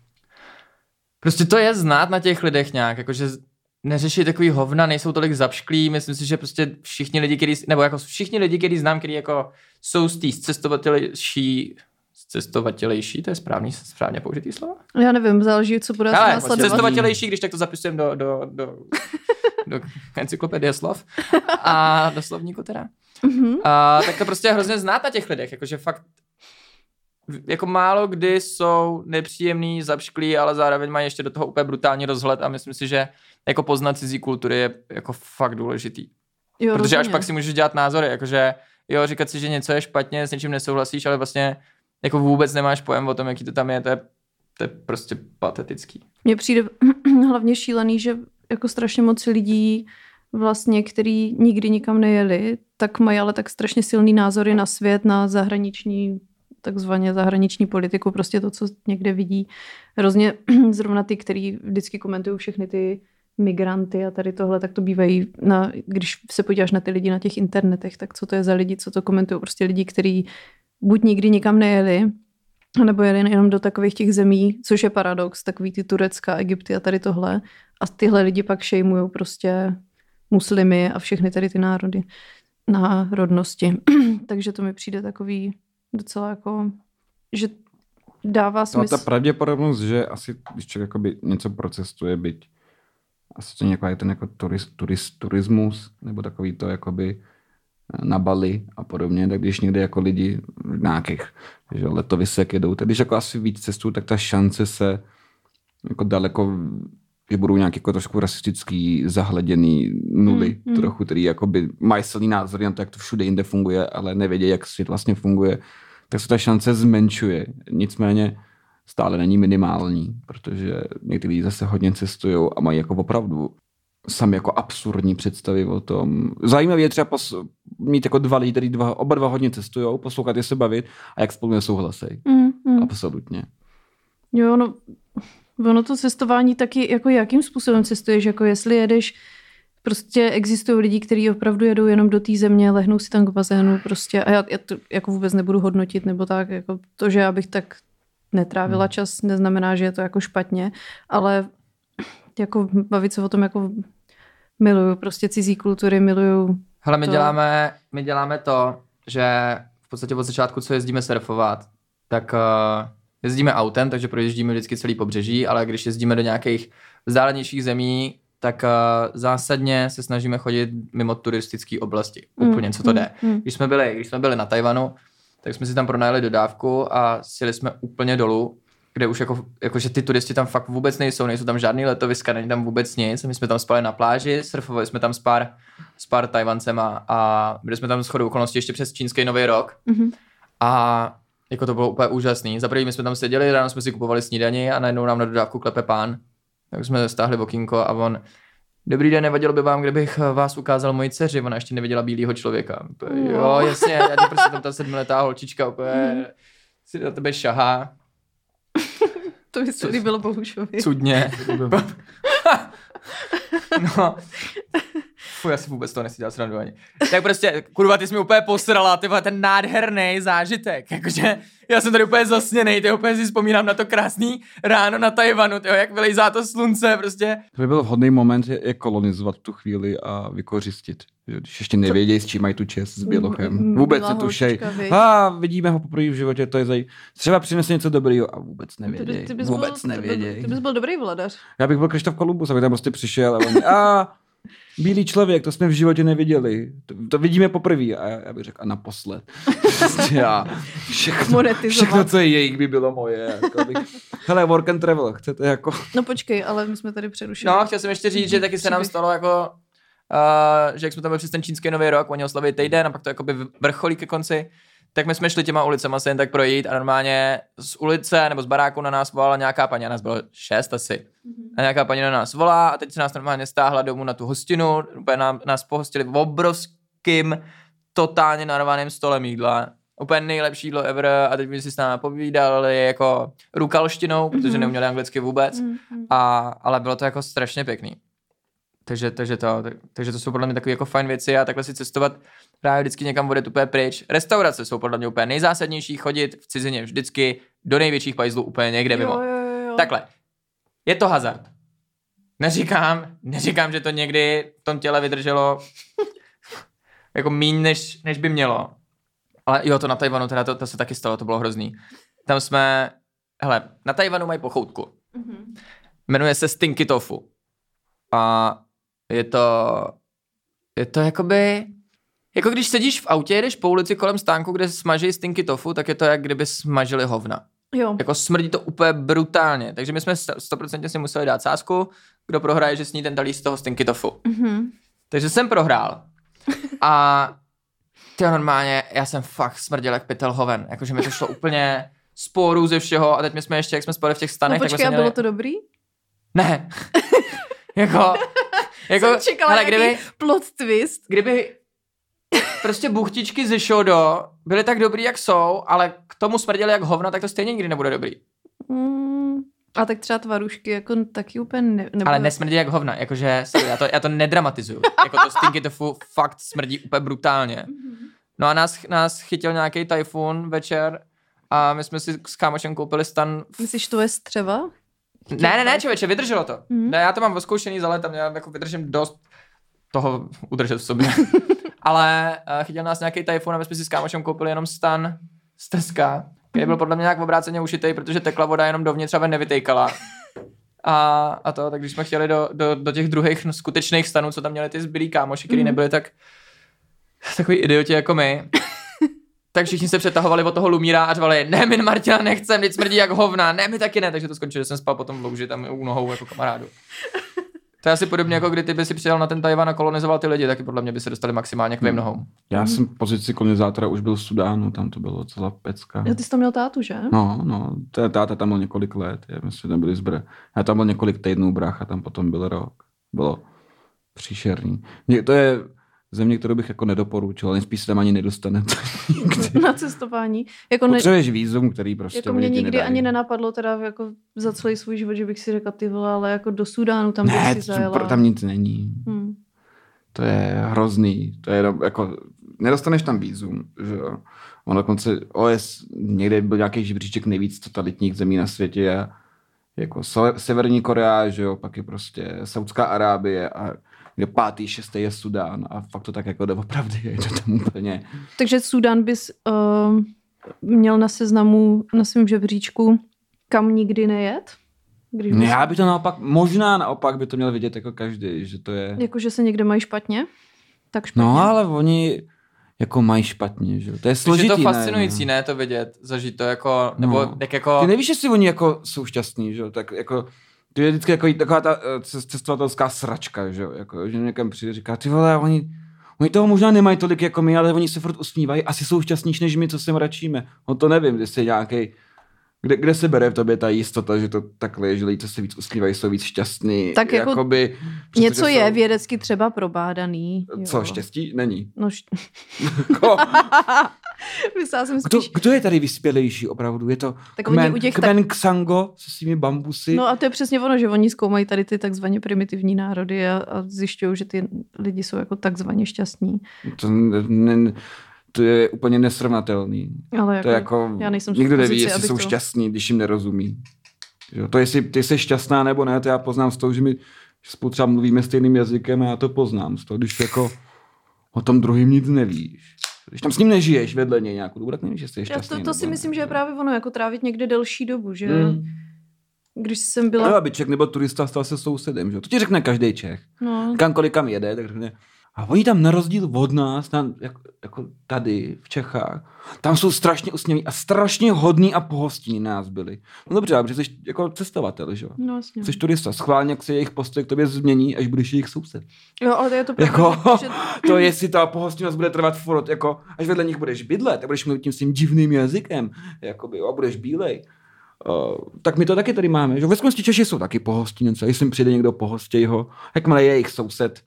prostě to je znát na těch lidech nějak, jakože neřeší takový hovna, nejsou tolik zapšklí, myslím si, že prostě všichni lidi, kteří, nebo jako všichni lidi, kteří znám, kteří jako jsou z té cestovatelější, cestovatelější, to je správný, správně použitý slovo? já nevím, záleží, co bude Ale následovat. cestovatelější, když tak to zapisujeme do, do, do, do encyklopedie slov a do slovníku teda. Mhm. A, tak to prostě je hrozně znát na těch lidech, jakože fakt jako málo kdy jsou nepříjemný, zapšklí, ale zároveň mají ještě do toho úplně brutální rozhled a myslím si, že jako poznat cizí kultury je jako fakt důležitý. Jo, Protože až rozumím. pak si můžeš dělat názory, jakože jo, říkat si, že něco je špatně, s něčím nesouhlasíš, ale vlastně jako vůbec nemáš pojem o tom, jaký to tam je, to je, to je prostě patetický. Mně přijde hlavně šílený, že jako strašně moc lidí vlastně, který nikdy nikam nejeli, tak mají ale tak strašně silný názory na svět, na zahraniční takzvaně zahraniční politiku, prostě to, co někde vidí. Hrozně zrovna ty, který vždycky komentují všechny ty migranty a tady tohle, tak to bývají, na, když se podíváš na ty lidi na těch internetech, tak co to je za lidi, co to komentují, prostě lidi, kteří buď nikdy nikam nejeli, nebo jeli jenom do takových těch zemí, což je paradox, takový ty Turecka, Egypty a tady tohle. A tyhle lidi pak šejmují prostě muslimy a všechny tady ty národy, národnosti. Takže to mi přijde takový docela jako, že dává No, smysl. ta pravděpodobnost, že asi, když člověk jakoby něco procestuje, byť asi to nějaký ten jako turist, turist, turismus, nebo takový to jakoby na Bali a podobně, tak když někde jako lidi v nějakých že letovisek jedou, tak když jako asi víc cestují, tak ta šance se jako daleko že budou nějak jako trošku rasistický, zahleděný nuly, hmm. trochu, který jakoby mají silný názory na to, jak to všude jinde funguje, ale nevědí, jak svět vlastně funguje, tak se ta šance zmenšuje. Nicméně stále není minimální, protože někteří lidi zase hodně cestují a mají jako opravdu sami jako absurdní představy o tom. Zajímavé je třeba pos- mít jako dva lidi, který dva, oba dva hodně cestují, poslouchat je se bavit a jak spolu nesouhlasí. Mm, mm. Absolutně. Jo, no, ono to cestování taky, jako jakým způsobem cestuješ, jako jestli jedeš, prostě existují lidi, kteří opravdu jedou jenom do té země, lehnou si tam k bazénu prostě a já, já to jako vůbec nebudu hodnotit, nebo tak, jako to, že já bych tak netrávila Hmm. čas, neznamená, že je to jako špatně, ale jako bavit se o tom, jako miluju prostě cizí kultury, miluju Hele, my To- děláme, my děláme to, že v podstatě od začátku, co jezdíme surfovat, tak uh, jezdíme autem, takže projíždíme vždycky celý pobřeží, ale když jezdíme do nějakých vzdálenějších zemí, tak uh, zásadně se snažíme chodit mimo turistické oblasti. Úplně, co to jde. Mm, mm. Když jsme byli, když jsme byli na Tajvanu, tak jsme si tam pronajeli dodávku a sjeli jsme úplně dolů, kde už jako, jako, že ty turisti tam fakt vůbec nejsou, nejsou tam žádný letoviska, není tam vůbec nic. My jsme tam spali na pláži, surfovali jsme tam s pár, s pár Tajvancema a byli jsme tam s chodou okolností ještě přes čínský nový rok Mhm. a jako to bylo úplně úžasný. Za první jsme tam seděli, ráno jsme si kupovali snídani a najednou nám na dodávku klepe pán. Tak jsme stáhli okýnko a on Dobrý den, nevadilo by vám, kdybych vás ukázal moji dceři, ona ještě neviděla bílého člověka. Úplně, Jo, jasně, já tě prostě tam ta sedmiletá holčička úplně Mhm. si na tebe šahá, To by se líbilo Bohušovi. cudně. no. Fuj, já si vůbec to nechci dělat srandu ani. Tak prostě, kurva, ty jsi mi úplně posrala, ty vole, ten nádherný zážitek. Jakože já jsem tady úplně zasněný, ty úplně si vzpomínám na to krásný ráno na Tajvanu, tyjo, jak vylejzá to slunce, prostě. To by byl vhodný moment je, je kolonizovat tu chvíli a vykořistit. Když ještě nevědějí, s čím mají tu čest s Bělochem. Mm, Vůbec netušej. A vidíme ho poprvé v životě, to je zaj... Třeba přinese něco dobrýho a vůbec Ty, by, nevědějí. ty, bys Vůbec byl, ty, by, nevědějí. ty bys byl dobrý vladař. Já bych byl Krištof Kolumbus, aby tam prostě přišel a oni, a bílý člověk, to jsme v životě neviděli. To, to vidíme poprvé. A já, já bych řekl, a naposled. Prostě já, všechno, Monetizovat. všechno, co je jejich, by bylo moje. Jako bych, hele, work and travel, chcete jako... No počkej, ale my jsme tady přerušili. No, chtěl jsem ještě říct, že taky se nám stalo jako, uh, že jak jsme tam byli přes ten čínský nový rok, oni oslavili týden a pak to jakoby vrcholí ke konci, tak my jsme šli těma ulicama se jen tak projít a normálně z ulice nebo z baráku na nás volala nějaká paní, a nás bylo šest asi. A nějaká paní na nás volá a teď se nás normálně stáhla domů na tu hostinu, úplně nám, nás pohostili v obrovským, totálně narvaným stolem jídla. Úplně nejlepší jídlo ever a teď by si s námi povídali jako rukalštinou, protože Mhm. neuměli anglicky vůbec. Mm. A, ale bylo to jako strašně pěkný. Takže, takže, to, tak, takže to jsou podle mě takové jako fajn věci a takhle si cestovat právě vždycky někam odjet úplně pryč. Restaurace jsou podle mě úplně nejzásadnější, chodit v cizině vždycky do největších pajzlů úplně někde mimo. Jo, jo, jo, jo. Takhle, je to hazard. Neříkám, neříkám, že to někdy v tom těle vydrželo jako míň, než, než by mělo. Ale jo, to na Tajvanu, teda to, to se taky stalo, to bylo hrozný. Tam jsme, hele, na Tajvanu mají pochoutku. Mhm. Jmenuje se Stinky Tofu. A je to, je to jakoby, jako když sedíš v autě, jedeš po ulici kolem stánku, kde smaží Stinky Tofu, tak je to jak kdyby smažili hovna. Jo. Jako smrdí to úplně brutálně. Takže my jsme sto- 100% si museli dát sázku, kdo prohraje, že sní ten talíř z toho Stinky Tofu. Mhm. Takže jsem prohrál. A ty normálně, já jsem fakt smrděl jak pytel hoven. Jakože mi to šlo úplně sporu ze všeho a teď my jsme ještě, jak jsme spali v těch No stanech, tak počkej, jsme a měli... bylo to dobrý? Ne. jako, jako, Jsem čekala hele, kdyby, plot twist. kdyby prostě buchtičky ze Shodo byly tak dobrý, jak jsou, ale k tomu smrděli jak hovna, tak to stejně nikdy nebude dobrý. Mm. A tak třeba tvarušky jako taky úplně ne, nebo... Ale nesmrdí jak hovna, jakože, sorry, já to, já to nedramatizuju. Jako to stinky tofu fakt smrdí úplně brutálně. No a nás, nás chytil nějaký tajfun večer a my jsme si s kámošem koupili stan. V... Myslíš, to je střeva? Ne, ne, ne, člověče, vydrželo to. Mhm. Ne, já to mám oskoušený za léta, já jako vydržím dost toho udržet v sobě. Ale uh, chytil nás nějaký tajfun a my jsme si s kámošem koupili jenom stan z Teska, který byl podle mě nějak obráceně ušitej, protože tekla voda jenom dovnitř a ven nevytejkala. A, a to, tak když jsme chtěli do, do, do těch druhých no, skutečných stanů, co tam měli ty zbylí kámoši, kteří Mhm. nebyli tak takový idioti jako my, tak všichni se přetahovali od toho Lumíra a řvali, ne, my Martina nechcem, teď smrdí jak hovna, ne, my taky ne, takže to skončilo, že jsem spal potom v louži tam u nohou jako kamarádu. To je asi podobně jako kdy ty by si přijel na ten Tajvan a kolonizoval ty lidi, taky podle mě by se dostali maximálně k tvým nohou. Já jsem v pozici kolonizátora už byl v Sudánu, tam to bylo celá pecka. Jo, ty jsi to měl tátu, že? No, no, t- táta tam byl několik let, já myslím, že tam byli zbr. Já tam byl několik týdnů, brácha tam potom byl rok. Bylo příšerný. Mě- To je země, kterou bych jako nedoporučil, ale spíš se tam ani nedostane. Na cestování. Jako, ne, Potřebuješ vízum, který prostě jako mě nikdy nedají. ani nenapadlo teda jako za celý svůj život, že bych si řekla ty vole, ale jako do Sudánu tam bych Ne, si to- zajela. tam nic není. Hmm. To je hrozný. To je jako, nedostaneš tam vízum, že jo. On dokonce OS, někde byl nějaký žebříček nejvíc totalitních zemí na světě a jako Severní Korea, že jo, pak je prostě Saudská Arábie a kde pátý, šestý je Sudán a fakt to tak jako doopravdy je to tam úplně. Takže Sudán bys uh, měl na seznamu, na svém žebříčku, kam nikdy nejet? Když Ne, bys, já by to naopak, možná naopak by to měl vidět jako každý, že to je... Jako, že se někde mají špatně? Tak špatně. No ale oni jako mají špatně, že jo. To je složitý, je to fascinující, ne? ne, to vidět, zažít to jako, nebo No. jak jako... Ty nevíš, jestli oni jako jsou šťastní, že jo, tak jako to je vždycky jako taková ta eh, cest- cestovatelská sračka, že jo, jako, že někam přijde, říká, ty vole, oni, oni toho možná nemají tolik jako my, ale oni se furt usmívají, asi jsou šťastnější než my, co se mračíme. No to nevím, jestli je nějaký Kde, kde se bere v tobě ta jistota, že to takhle je, že lidi, co se víc usmívají, jsou víc šťastní? Tak jako jakoby, přestože Něco je jsou- vědecky třeba probádaný. Co, jo. štěstí? Není. No, št... Jako, Myslela jsem kdo, spíš... kdo je tady vyspělejší opravdu? Je to Tak kmen, u těch kmen Xango se svými bambusy? No a to je přesně ono, že oni zkoumají tady ty takzvaně primitivní národy a, a zjišťují, že ty lidi jsou jako takzvaně šťastní. To, ne, ne, to je úplně nesrovnatelný. Ale jako, to je jako, já nejsem nikdo neví, pozici, jestli abych jsou to- šťastní, když jim nerozumí. To jestli ty jsi šťastná nebo ne, to já poznám z toho, že my spolu třeba mluvíme stejným jazykem a já to poznám z toho, když jako o tom druhým nic nevíš. Když tam s ním nežiješ vedle něj nějakou dobu, tak nevíš, jestli je já šťastný. to, to nebo si ne. myslím, že je právě ono, jako trávit někde delší dobu, že Mm. když jsem No, byla... aby Čech nebo turista stal se sousedem, že? To ti řekne každý Čech. No, Kamkoliv kam jede, tak řekne, a oni tam na rozdíl od nás, tam, jako, jako tady v Čechách, tam jsou strašně usměví a strašně hodní a pohostinní nás byli. No dobře, ale jsi jako cestovatel, že jo? no jasně. Jsi turista, schválně, jak se jejich postoj k tobě změní, až budeš jejich soused. Jo, ale je to pravda, Jako, že... to jestli ta pohostinnost bude trvat furt, jako, až vedle nich budeš bydlet a budeš mluvit tím svým divným jazykem, jakoby, a budeš bílej. Uh, tak my to taky tady máme. Že? Ve skutečnosti Češi jsou taky pohostinence. Jestli jim přijde někdo, pohostěj ho. Jakmile je jejich soused,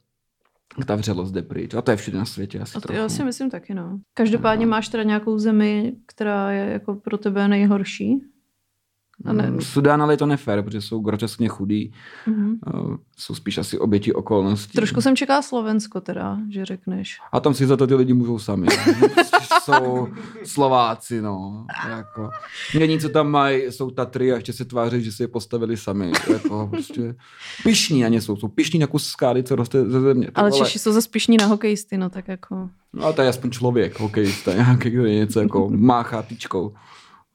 tak ta vřelost jde pryč. A to je všude na světě asi A to já si myslím taky, no. Každopádně máš teda nějakou zemi, která je jako pro tebe nejhorší? A ne, Mm, Sudán, ale je to nefér, protože jsou groteskně chudí. mhm. Uh, jsou spíš asi oběti okolností. Trošku jsem čekala Slovensko teda, že řekneš. A tam si za to ty lidi můžou sami. No, jsou Slováci, no. Jako. Jediní, co tam mají, jsou Tatry a ještě se tváří, že si je postavili sami. Jako, prostě pišní na ně jsou. Jsou pišní na kus skály, co roste ze země. Ty Ale vole. Češi jsou zase pišní na hokejisty, no tak jako... No a to je aspoň člověk, hokejista, nějaký, kdo je něco jako máchá tyčkou.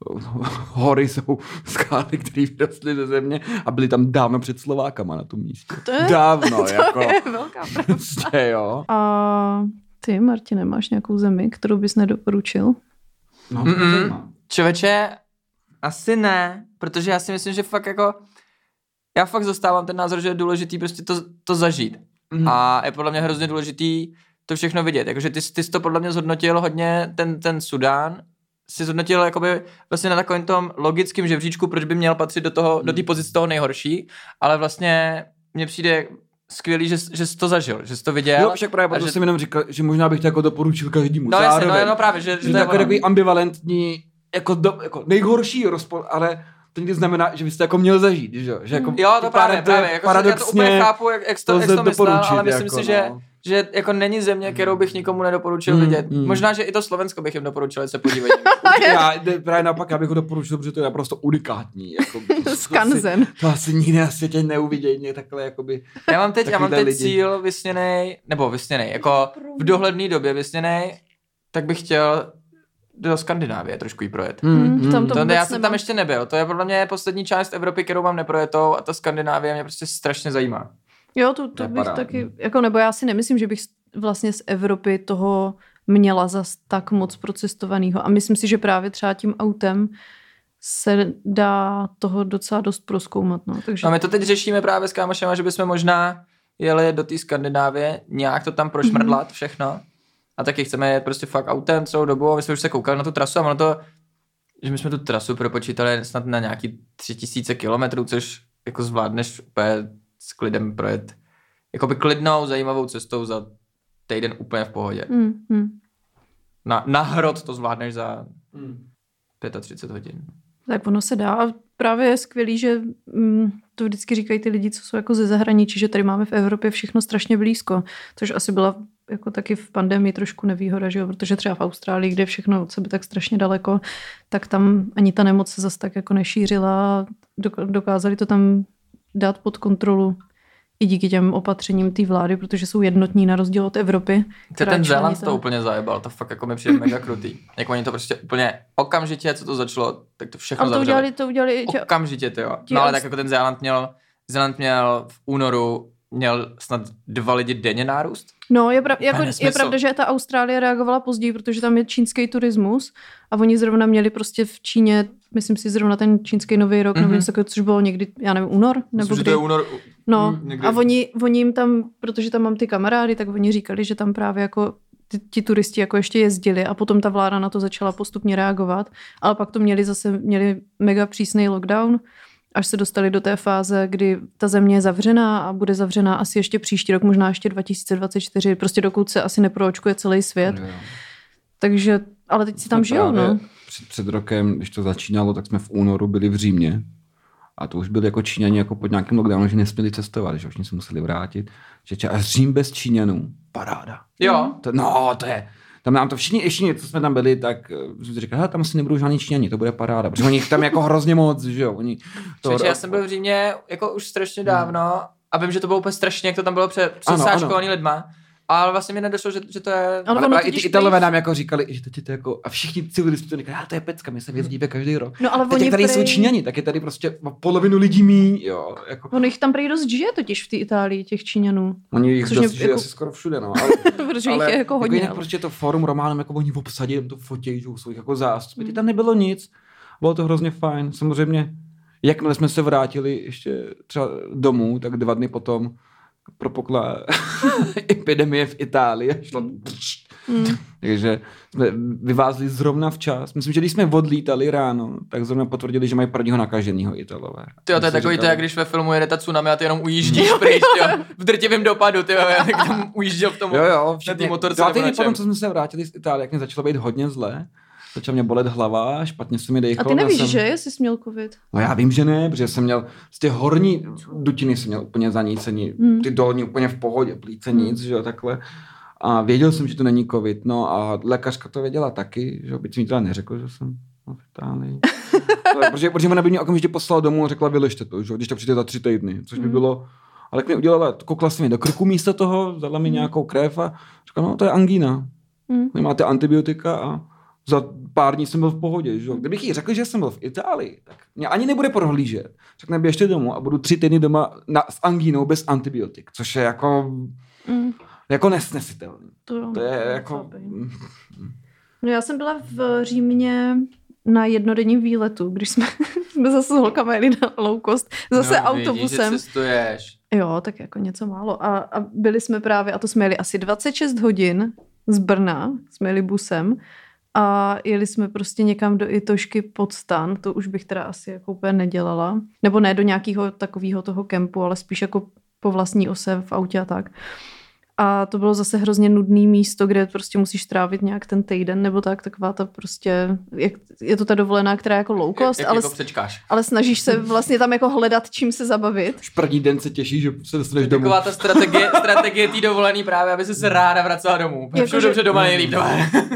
Hory jsou skály, které vyrostly ze země a byly tam dávno před Slovákama na tom místě. To je- Dávno, jako. je velká pravda. Prostě, jo. A ty, Martine, máš nějakou zemi, kterou bys nedoporučil? No, to Mm-mm. Čověče, asi ne, protože já si myslím, že fakt jako, já fakt zastávám ten názor, že je důležitý prostě to, to zažít. Mhm. A je podle mě hrozně důležitý to všechno vidět. Jakože ty, ty jsi to podle mě zhodnotil hodně, ten, ten Sudán, si zhodnotil jakoby vlastně na takovém tom logickém žebříčku, proč by měl patřit do toho, do té pozice toho nejhorší, ale vlastně mně přijde skvělý, že, jsi- že jsi to zažil, že jsi to viděl. Jo, však právě a proto že- jsem jenom říkal, že možná bych to jako doporučil každému. No jasně, no, no právě, že, že že to je jako takový ambivalentní, jako, do, jako nejhorší rozpor, ale to někdy znamená, že bys to jako měl zažít, že jo? Že jako Jo, to právě, právě. Jako, já to úplně chápu, jak, jak to, jak to myslel, ale myslím jako, si, no. že jako není země, kterou bych nikomu nedoporučil Mm, vidět. mm. Možná, že i to Slovensko bych jim doporučil, se podívají. Já jde- právě naopak, já bych ho doporučil, protože to je naprosto unikátní. Jako, to asi- Skanzen. To asi nikdy na světě neuvidějí mě takhle, jakoby. Já mám teď, já mám teď lidi. cíl vysněnej, nebo vysněnej, jako v dohledné době vysněnej, tak bych chtěl do Skandinávie trošku jí projet. Hmm, tam to To, já jsem nemám. tam ještě nebyl. To je podle mě poslední část Evropy, kterou mám neprojetou a ta Skandinávie mě prostě strašně zajímá. Jo, to, To bych taky, jako nebo já si nemyslím, že bych vlastně z Evropy toho měla zas tak moc procestovaného. A myslím si, že právě třeba tím autem se dá toho docela dost proskoumat. No. Takže No my to teď řešíme právě s kámošema, že bychom možná jeli do té Skandinávie, nějak to tam prošmrdlat všechno. A taky chceme jet prostě fakt autem celou dobu a my jsme už se koukali na tu trasu a ono to, že my jsme tu trasu propočítali snad na nějaký tři tisíce kilometrů, což jako zvládneš úplně s klidem projet jakoby klidnou, zajímavou cestou za týden úplně v pohodě. Hmm, hmm. Na, na hrot to zvládneš za 35 hodin. Tak ono se dá. A právě je skvělý, že mm, to vždycky říkají ty lidi, co jsou jako ze zahraničí, že tady máme v Evropě všechno strašně blízko. Což asi byla jako taky v pandemii trošku nevýhoda, že jo? protože třeba v Austrálii, kde je všechno od sebe tak strašně daleko, tak tam ani ta nemoc se zase tak jako nešířila. Dokázali to tam dát pod kontrolu i díky těm opatřením té vlády, protože jsou jednotní na rozdíl od Evropy. Která ten Zéland to úplně zajebal, to fakt jako mi přijde mega krutý. Jak oni to prostě úplně okamžitě, co to začalo, tak to všechno Ale to zavřeli. udělali, to udělali, Okamžitě, ty jo. No ale tak jako ten Zéland měl, Zéland měl v únoru měl snad dva lidi denně nárůst. No, je, prav, jako, je pravda, že ta Austrálie reagovala později, protože tam je čínský turismus a oni zrovna měli prostě v Číně, myslím si zrovna ten čínský nový rok, mm-hmm. nebo Mhm. něco což bylo někdy, já nevím, únor? Nebo Myslím, že kdy? to je únor. No, mm, někdy. a oni, oni jim tam, protože tam mám ty kamarády, tak oni říkali, že tam právě jako ty, ti turisti jako ještě jezdili a potom ta vláda na to začala postupně reagovat, ale pak to měli zase, měli mega přísný lockdown, až se dostali do té fáze, kdy ta země je zavřená a bude zavřená asi ještě příští rok, možná ještě 2024, prostě dokud se asi neproočkuje celý svět. Jo, jo. Takže, ale teď si tam Jsme žijou, no. Před, před rokem, když to začínalo, tak jsme v únoru byli v Římě. A to už byli jako Číňani jako pod nějakým lockdownem, že nesměli cestovat, že už se museli vrátit. Že a Řím bez Číňanů, paráda. Jo, To, no, to je, tam nám to všichni, ještě co jsme tam byli, tak eh, jsme si říkali, tam asi nebudou žádní Číňani, to bude paráda, protože oni tam jako hrozně moc, že jo, oni to... Člověče, já jsem byl v Římě jako už strašně dávno a vím, že to bylo úplně strašně, jak to tam bylo pře- Ano, přesáčkovaný lidma. Ale vlastně mi nedošlo, že, že to je... Ano, ale, ono ale i ty Italové nám jako říkali, že teď je to jako, a všichni civilisti to říkali, "Já, to je pecka, my se jezdíme každý rok. No ale Teď oni tady prej, jsou Číňani, tak je tady prostě polovinu lidí míň, jo. Jako, Ono jich tam prej dost žije totiž v té Itálii, těch Číňanů. oni jich dost žije jako- asi skoro všude, no. Ale, Protože jich je jako hodně. jinak ale- prostě to forum Románem, jako oni obsadí, to fotí, že jsou jako zástupy. Hmm. Tam nebylo nic, bylo to hrozně fajn. Samozřejmě, jakmile jsme se vrátili ještě třeba domů, tak dva dny potom propukla epidemie v Itálii a šlo Mm. takže jsme vyvázli zrovna včas. Myslím, že když jsme odlítali ráno, tak zrovna potvrdili, že mají prvního nakaženého Italové. Ty jo, to je takový říkal, to, jak když ve filmu jede ta tsunami a ty jenom ujíždíš pryč, jo. V drtivém dopadu, ty jo, jak tam ujížděl v tom. Jo, jo, na všichni, té motorce čem. potom, co jsme se vrátili z Itálie, jak mě začalo být hodně zle, začala mě bolet hlava, špatně se mi A dejchalo. ty nevíš, jsem... že jsi jsi měl covid? No já vím, že ne, protože jsem měl z těch horní dutiny jsem měl úplně zanícený, Hmm. ty dolní úplně v pohodě, plíce Hmm. nic, že jo, takhle. A věděl jsem, že to není covid, no a lékařka to věděla taky, že jo, byť mi teda neřekl, že jsem v Itálii. To- protože, protože ona by mě okamžitě poslala domů a řekla, vyležte to, že jo, když to přijde za tři týdny, což by Hmm. bylo, ale jak mi udělala, koukla se mi do krku místo toho, vzala mi Hmm. nějakou krev a řekla, no to je angína, Mm. máte antibiotika a za pár dní jsem byl v pohodě. Že? jo. Kdybych jí řekl, že jsem byl v Itálii, tak mě ani nebude prohlížet. Řekne, běžte domů a budu tři týdny doma na, s angínou bez antibiotik, což je jako, Mm. jako nesnesitelný. To, To je jako... chápej. No já jsem byla v Římě na jednodenním výletu, když jsme, jsme zase s holkama jeli na low cost, zase no, autobusem. že cestuješ. Jo, tak jako něco málo. A, a byli jsme právě, a to jsme jeli asi 26 hodin z Brna, jsme jeli busem a jeli jsme prostě někam do Itošky pod stan, to už bych teda asi jako úplně nedělala. Nebo ne do nějakého takového toho kempu, ale spíš jako po vlastní ose v autě a tak. A to bylo zase hrozně nudný místo, kde prostě musíš strávit nějak ten týden nebo tak, taková ta prostě, jak, je to ta dovolená, která je jako low cost, jak, ale, jako přečkáš. ale snažíš se vlastně tam jako hledat, čím se zabavit. Už první den se těší, že se dostaneš domů. Taková ta strategie, strategie té dovolený právě, aby se se ráda vracela domů. Jako, Všude že- dobře doma nejlíp doma.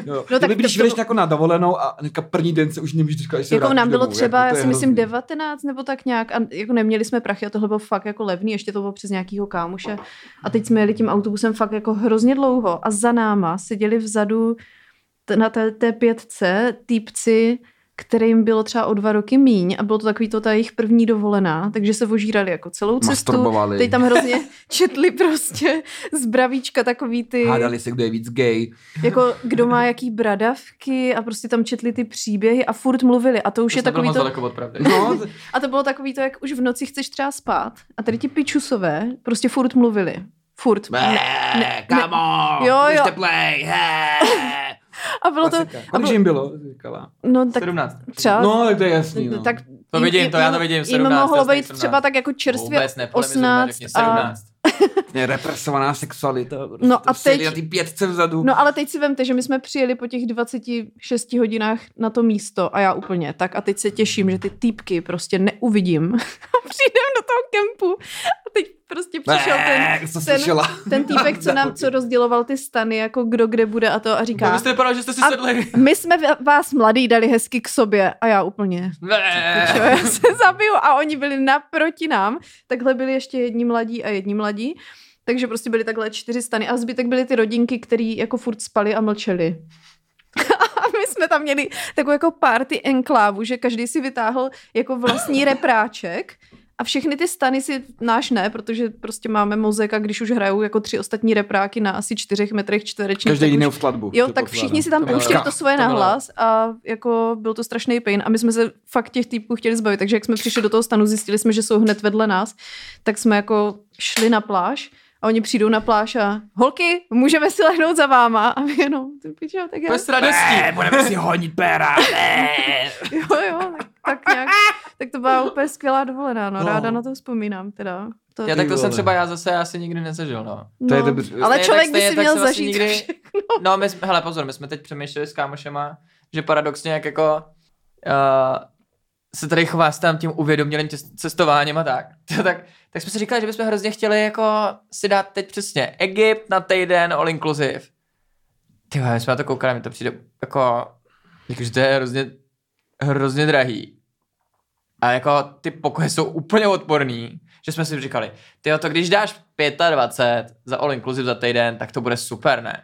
Jo. No tak Kdyby, když to- jdeš jako na dovolenou a hnedka první den se už nemůžeš říkat, že se Jako nám bylo domů, třeba, jako, já si myslím, hrozný. 19 nebo tak nějak, a jako neměli jsme prachy a tohle bylo fakt jako levný, ještě to bylo přes nějakýho kámoše. A teď jsme jeli tím autobusem fakt jako hrozně dlouho a za náma seděli vzadu na té, té pětce týpci, kterým bylo třeba o dva roky míň a bylo to takový to ta jejich první dovolená, takže se ožírali jako celou cestu. Teď tam hrozně četli prostě z bravíčka takový ty, Hádali se, kdo je víc gay. jako kdo má jaký bradavky a prostě tam četli ty příběhy a furt mluvili a to už je To nebylo takový to, daleko od pravdy. No, a to bylo takový to, jak už v noci chceš třeba spát a tady ti pičusové prostě furt mluvili. Furt. Bé, ne- come on, Jo, jo. play, he. A bylo to, Klasika. a Kolik bylo, jim bylo? Říkala. no tak 17. třeba, No, tak to je jasný, no. tak To jim- vidím, jim- to já to jim- vidím, Jim 17, mohlo jasný, být 17. třeba tak jako čerstvě Vůbec nepolemizujme, 18 řekni a, 17. Je represovaná sexualita. Prostě No a teď- Na ty pětce vzadu. No ale teď si vemte, že my jsme přijeli po těch 26 hodinách na to místo a já úplně tak a teď se těším, že ty týpky prostě neuvidím. A přijdem do toho kempu a teď prostě přišel ten, Bé, co ten- slyšela? ten týpek, co nám co rozděloval ty stany, jako kdo kde bude a to a Vy říká, jste vypadal, že jste si sedli. my jsme vás mladý dali hezky k sobě a já úplně, čo, já se zabiju a oni byli naproti nám, takhle byli ještě jedni mladí a jedni mladí, takže prostě byly takhle čtyři stany a zbytek byly ty rodinky, který jako furt spali a mlčeli. A my jsme tam měli takovou jako party enklávu, že každý si vytáhl jako vlastní repráček a všechny ty stany si, náš ne, protože prostě máme mozek a když už hrajou jako tři ostatní repráky na asi čtyřech metrech čtverečních. Každý tak jinou skladbu. Jo, tak pokládám. všichni si tam pouštěli to svoje to bylo- nahlas a jako byl to strašný pain a my jsme se fakt těch týpků chtěli zbavit, takže jak jsme přišli do toho stanu, zjistili jsme, že jsou hned vedle nás, tak jsme jako šli na pláž A oni přijdou na pláž a holky, můžeme si lehnout za váma. A my jenom, ty pičo, tak já. Bez radostí. budeme si honit péra. Jo, jo, tak, tak nějak. Tak to byla úplně skvělá dovolená, no. No. Ráda na to vzpomínám, teda. To, Já tak to jsem třeba já zase asi nikdy nezažil, no. To je no. dobře. Ale Stejně člověk tak- by stejně si měl zažít nikdy- všechno. No, my jsme, hele, pozor, my jsme teď přemýšleli s kámošema, že paradoxně jak jako uh, se tady chová s tam tím uvědomělým cestováním a tak. tak, tak jsme si říkali, že bychom hrozně chtěli jako si dát teď přesně Egypt na týden all inclusive. Ty vole, my jsme na to koukali, mi to přijde jako, jako že to je hrozně, hrozně drahý. A jako ty pokoje jsou úplně odporný, že jsme si říkali, ty to když dáš 25 za all inclusive za týden, tak to bude super, ne?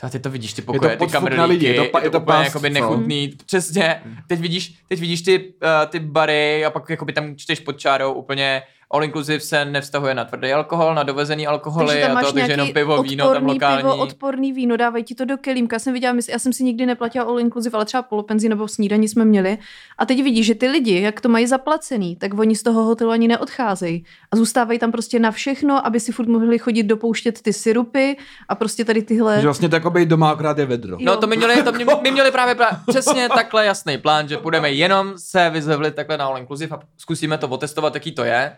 To ty to vidíš, ty pokoje, ty na kamerlíky, lidi, je to pa- je je to to úplně past, jakoby co? nechutný, přesně, teď vidíš, teď vidíš ty, uh, ty bary a pak jakoby tam čteš pod čárou úplně all inclusive se nevztahuje na tvrdý alkohol, na dovezený alkoholy Takže tam a máš to, takže jenom pivo, víno tam lokální. pivo, odporný víno, dávají ti to do kelímka. Já jsem viděla, my- já jsem si nikdy neplatila all inclusive, ale třeba polopenzi nebo snídaní jsme měli. A teď vidíš, že ty lidi, jak to mají zaplacený, tak oni z toho hotelu ani neodcházejí. A zůstávají tam prostě na všechno, aby si furt mohli chodit dopouštět ty syrupy a prostě tady tyhle... Že vlastně být doma, akorát je vedro. Jo. No to my měli, to mě, my měli právě pra, přesně takhle jasný plán, že půjdeme jenom se vyzvevlit takhle na all inclusive a zkusíme to otestovat, jaký to je.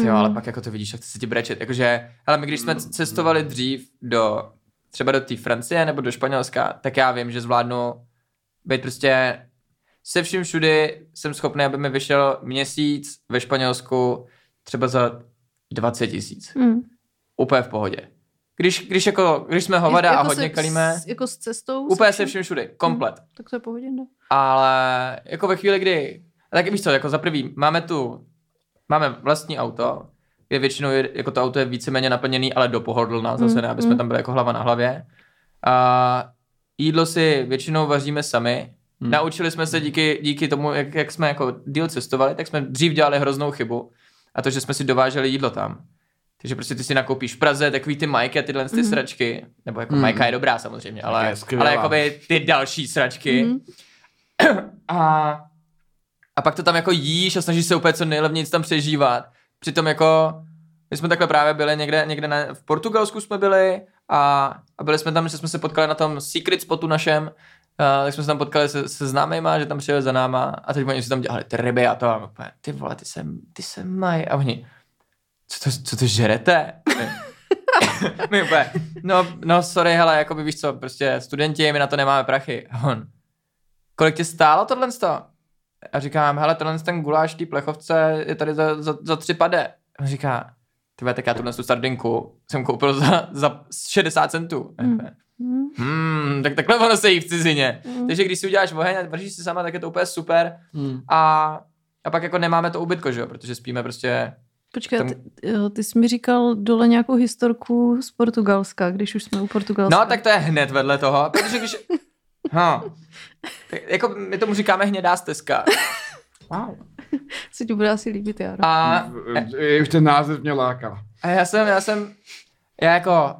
Ty jo, Mm. ale pak jako to vidíš, jak se ti brečet. Jakože, hele, my když jsme cestovali dřív do, třeba do té Francie nebo do Španělska, tak já vím, že zvládnu být prostě se vším všudy jsem schopný, aby mi vyšel měsíc ve Španělsku třeba za 20 tisíc. Hmm. Úplně v pohodě. Když, když, jako, když jsme hovada a hodně se, kalíme, s, jako s cestou? úplně se vším? všudy, komplet. Tak to je pohodě, no. Ale jako ve chvíli, kdy, tak víš co, jako za prvý, máme tu, máme vlastní auto, je většinou, jako to auto je víceméně naplněný, ale do pohodlná zase Mm, ne, aby jsme mm. tam byli jako hlava na hlavě. A jídlo si většinou vaříme sami. Hmm. Naučili jsme se díky, díky tomu, jak, jak jsme jako díl cestovali, tak jsme dřív dělali hroznou chybu. A to, že jsme si dováželi jídlo tam. Takže prostě ty si nakoupíš v Praze takový ty majky a tyhle ty Mhm. sračky. Nebo jako Mhm. majka je dobrá samozřejmě, ale, je ale jakoby ty další sračky. Mhm. A, a pak to tam jako jíš a snažíš se úplně co nejlevněji tam přežívat. Přitom jako, my jsme takhle právě byli někde, někde na, v Portugalsku jsme byli a, a byli jsme tam, že jsme se potkali na tom secret spotu našem, uh, tak jsme se tam potkali se, se známýma, že tam přijeli za náma a teď oni si tam dělali ty ryby a to a úplně, ty vole, ty se, ty se mají a oni, co to, co to žerete? my úplně, no, no sorry, hele, jako by víš co, prostě studenti, my na to nemáme prachy. A on, kolik ti stálo tohle sto? A říkám, hele, tenhle ten guláš té plechovce je tady za, za, za tři pade. A on říká, ty vole, tak já tuhle tu sardinku jsem koupil za, za 60 centů. Mm. Hmm, tak takhle ono se jí v cizině. Mm. Takže když si uděláš oheň a vržíš si sama, tak je to úplně super. Hmm. A, a pak jako nemáme to ubytko, že jo, protože spíme prostě Počkej, Tam- ty, jo, ty jsi mi říkal dole nějakou historku z Portugalska, když už jsme u Portugalska. No, tak to je hned vedle toho, protože když... Ha. Tak, jako my tomu říkáme hnědá stezka. Wow. Se ti bude asi líbit, Jaro. A, Je, už ten název mě láká. a já jsem, já jsem, já jako,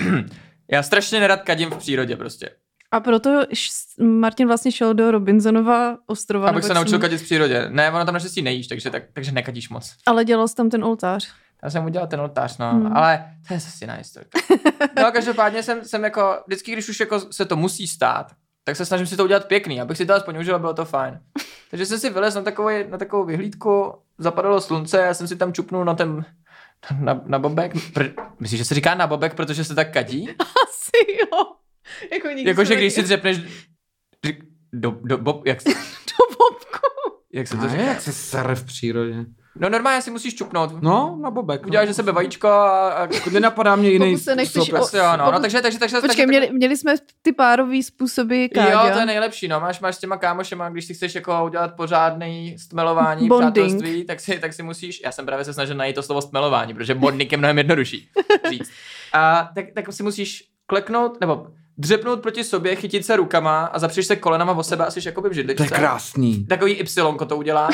já strašně nerad kadím v přírodě prostě. A proto š- Martin vlastně šel do Robinsonova ostrova. Abych se naučil kadit v přírodě. Ne, ono tam naštěstí nejíš, takže, tak, takže nekadíš moc. Ale dělal jsi tam ten oltář. Já jsem udělal ten oltář, no, Hmm. ale to je zase jiná historka. No, každopádně jsem, jsem jako, vždycky, když už jako se to musí stát, tak se snažím si to udělat pěkný, abych si to aspoň užil a bylo to fajn. Takže jsem si vylez na, takovou, na takovou vyhlídku, zapadalo slunce, já jsem si tam čupnul na ten, na, na bobek. Pr- Myslíš, že se říká na bobek, protože se tak kadí? Asi jo. Jako nikdy Jakože jsem když si dřepneš do, do bob, jak, do bobku. jak se to říká? jak se sere v přírodě. No normálně si musíš čupnout. No, na bobek. Uděláš ze sebe vajíčko a, a Nenapadá mě jiný Pokud se nechceš způsob. o- Asi jo, no, no, takže, takže, takže, Počkej, takže, měli, měli jsme ty párový způsoby káďa. Jo, to je nejlepší, no. Máš, máš s těma kámošema, když si chceš jako udělat pořádný stmelování, Bonding. přátelství, tak si, tak si musíš, já jsem právě se snažil najít to slovo stmelování, protože bonding je mnohem jednodušší říct. A tak, tak si musíš kleknout, nebo dřepnout proti sobě, chytit se rukama a zapřeš se kolenama o sebe a jsi jakoby v To židličce. je krásný. Takový Y to udělá.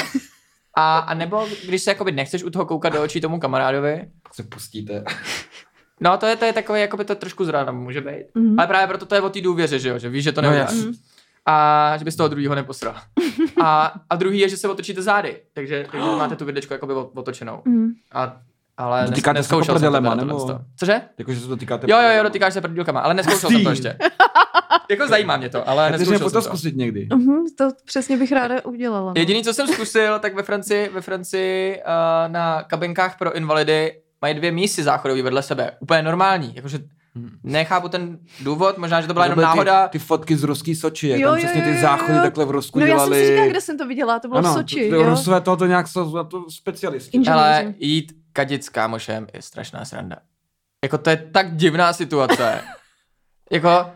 A, a nebo když se jakoby nechceš u toho koukat do očí tomu kamarádovi, Se pustíte. no to je, to je takový, jakoby to trošku zrádno může být. Mhm. Ale právě proto to je o té důvěře, že jo, že víš, že to No neuděláš. jasně. a že bys toho druhého neposral. A, a druhý je, že se otočíte zády, takže, takže máte tu vidličku jakoby otočenou. Mhm. A ale nes, Dotýkáte se neskoušel jako jsem to prdelema, nebo-. Cože? Jakože se to týká Jo, jo, jo, dotýkáš se prdílkama, ale neskoušel jsem to ještě. jako zajímá mě to, ale neskoušel to jsem to. zkusit někdy. Mhm, to přesně bych ráda udělala. no. Jediný, co jsem zkusil, tak ve Francii, ve Francii uh, na kabinkách pro invalidy mají dvě mísy záchodový vedle sebe. Úplně normální. Jakože nechápu ten důvod, možná, že to byla To jenom byly náhoda. Ty, ty fotky z ruský Soči, jak Jo, tam přesně ty záchody jo. takhle v Rusku No já dělali. jsem si říkala, kde jsem to viděla, to bylo ano, v Soči, to, jo. Rusové tohoto nějak jsou na to specialisti. Ale jít kadit s kámošem je strašná sranda. Jako to je tak divná situace. jako,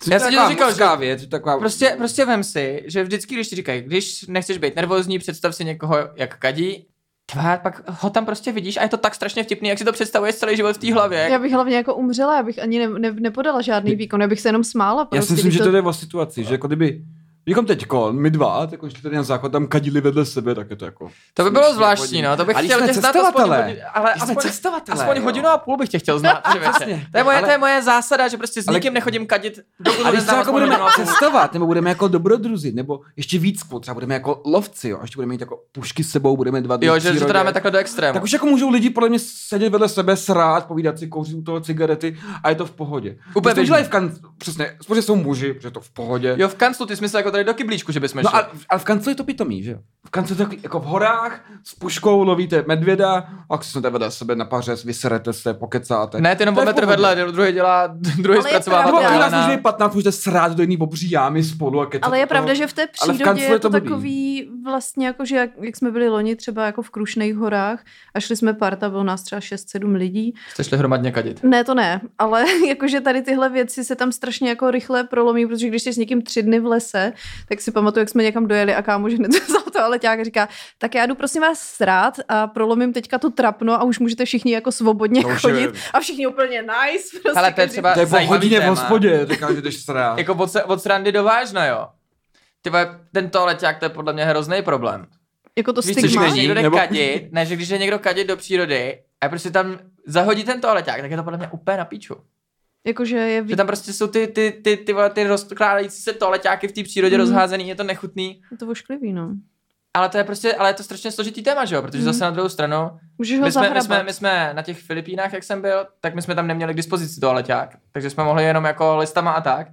Což Já jsem ti to říkal, mužská věc, taková... prostě, prostě vem si, že vždycky, když ti říkají, když nechceš být nervózní, představ si někoho, jak kadí, Tva, pak ho tam prostě vidíš a je to tak strašně vtipný, jak si to představuješ celý život v té hlavě. Já bych hlavně jako umřela, já bych ani ne, ne, nepodala žádný výkon, já bych se jenom smála. Já Prostě, si myslím, když že to jde o situaci, že jako kdyby Bychom teďko, my dva, jako šli tady na záchod, tam kadili vedle sebe, tak je to jako... To by bylo zvláštní, no, to bych Ale chtěl tě znát aspoň hodinu, ale aspoň, cestovatelé, aspoň jo. hodinu a půl bych tě chtěl znát, že Přesně. To je moje, Ale- to je moje zásada, že prostě s Ale- nikým nechodím kadit, A když třeba jako budeme cestovat, nebo budeme jako dobrodruzi, nebo ještě víc, jako třeba budeme jako lovci, jo, a ještě budeme mít jako pušky s sebou, budeme dva dny Jo, že, že to dáme takhle do extrému. Tak už jako můžou lidi podle mě sedět vedle sebe, srát, povídat si, kouřit u toho cigarety a je to v pohodě. Úplně v kan... Přesně, protože jsou muži, je to v pohodě. Jo, v kanclu, ty jsi jako tady do kyblíčku, že bychom No šli. a, ale v kanclu je to pitomý, že jo? V kanclu je to takový, jako v horách, s puškou lovíte medvěda, a si snete vedle sebe na pařez, vyserete se, pokecáte. Ne, ty jenom metr pohodě. vedle, druhý dělá, druhý Ale je zpracovává Nebo pravda. když nás na... může 15, můžete srát do jiný obří jámy spolu a kecat Ale je pravda, že v té přírodě je to takový vlastně jako, že jak, jak jsme byli loni třeba jako v Krušných horách a šli jsme parta, bylo nás třeba 6-7 lidí. Jste šli hromadně kadit. Ne, to ne, ale jakože tady tyhle věci se tam strašně jako rychle prolomí, protože když jsi s někým tři dny v lese, tak si pamatuju, jak jsme někam dojeli a kámoš hned vzal to ale a říká, tak já jdu prosím vás srát a prolomím teďka to trapno a už můžete všichni jako svobodně To už je- chodit a všichni úplně nice. Prostě Ale to je třeba To je po zajímavý hodině v hospodě, říká, že jdeš srát. Jako od, od srandy do vážna, jo. Ty vole, ten toaleťák, to je podle mě hrozný problém. Jako to Víš že stigma. když někdo jde Nebo- kadit, ne, že když je někdo kadit do přírody a prostě tam zahodí ten toaleťák, tak je to podle mě úplně na píču. Jakože je Že ví... tam prostě jsou ty, ty, ty, ty, vole, ty rozkládající se toaleťáky v té přírodě Mhm. rozházený, je to nechutný. je to ošklivý, no. Ale to je prostě, ale je to strašně složitý téma, že jo? Protože Mhm. zase na druhou stranu, Můžeš ho my jsme, my, jsme, my jsme na těch Filipínách, jak jsem byl, tak my jsme tam neměli k dispozici toaleťák. Takže jsme mohli jenom jako listama a tak.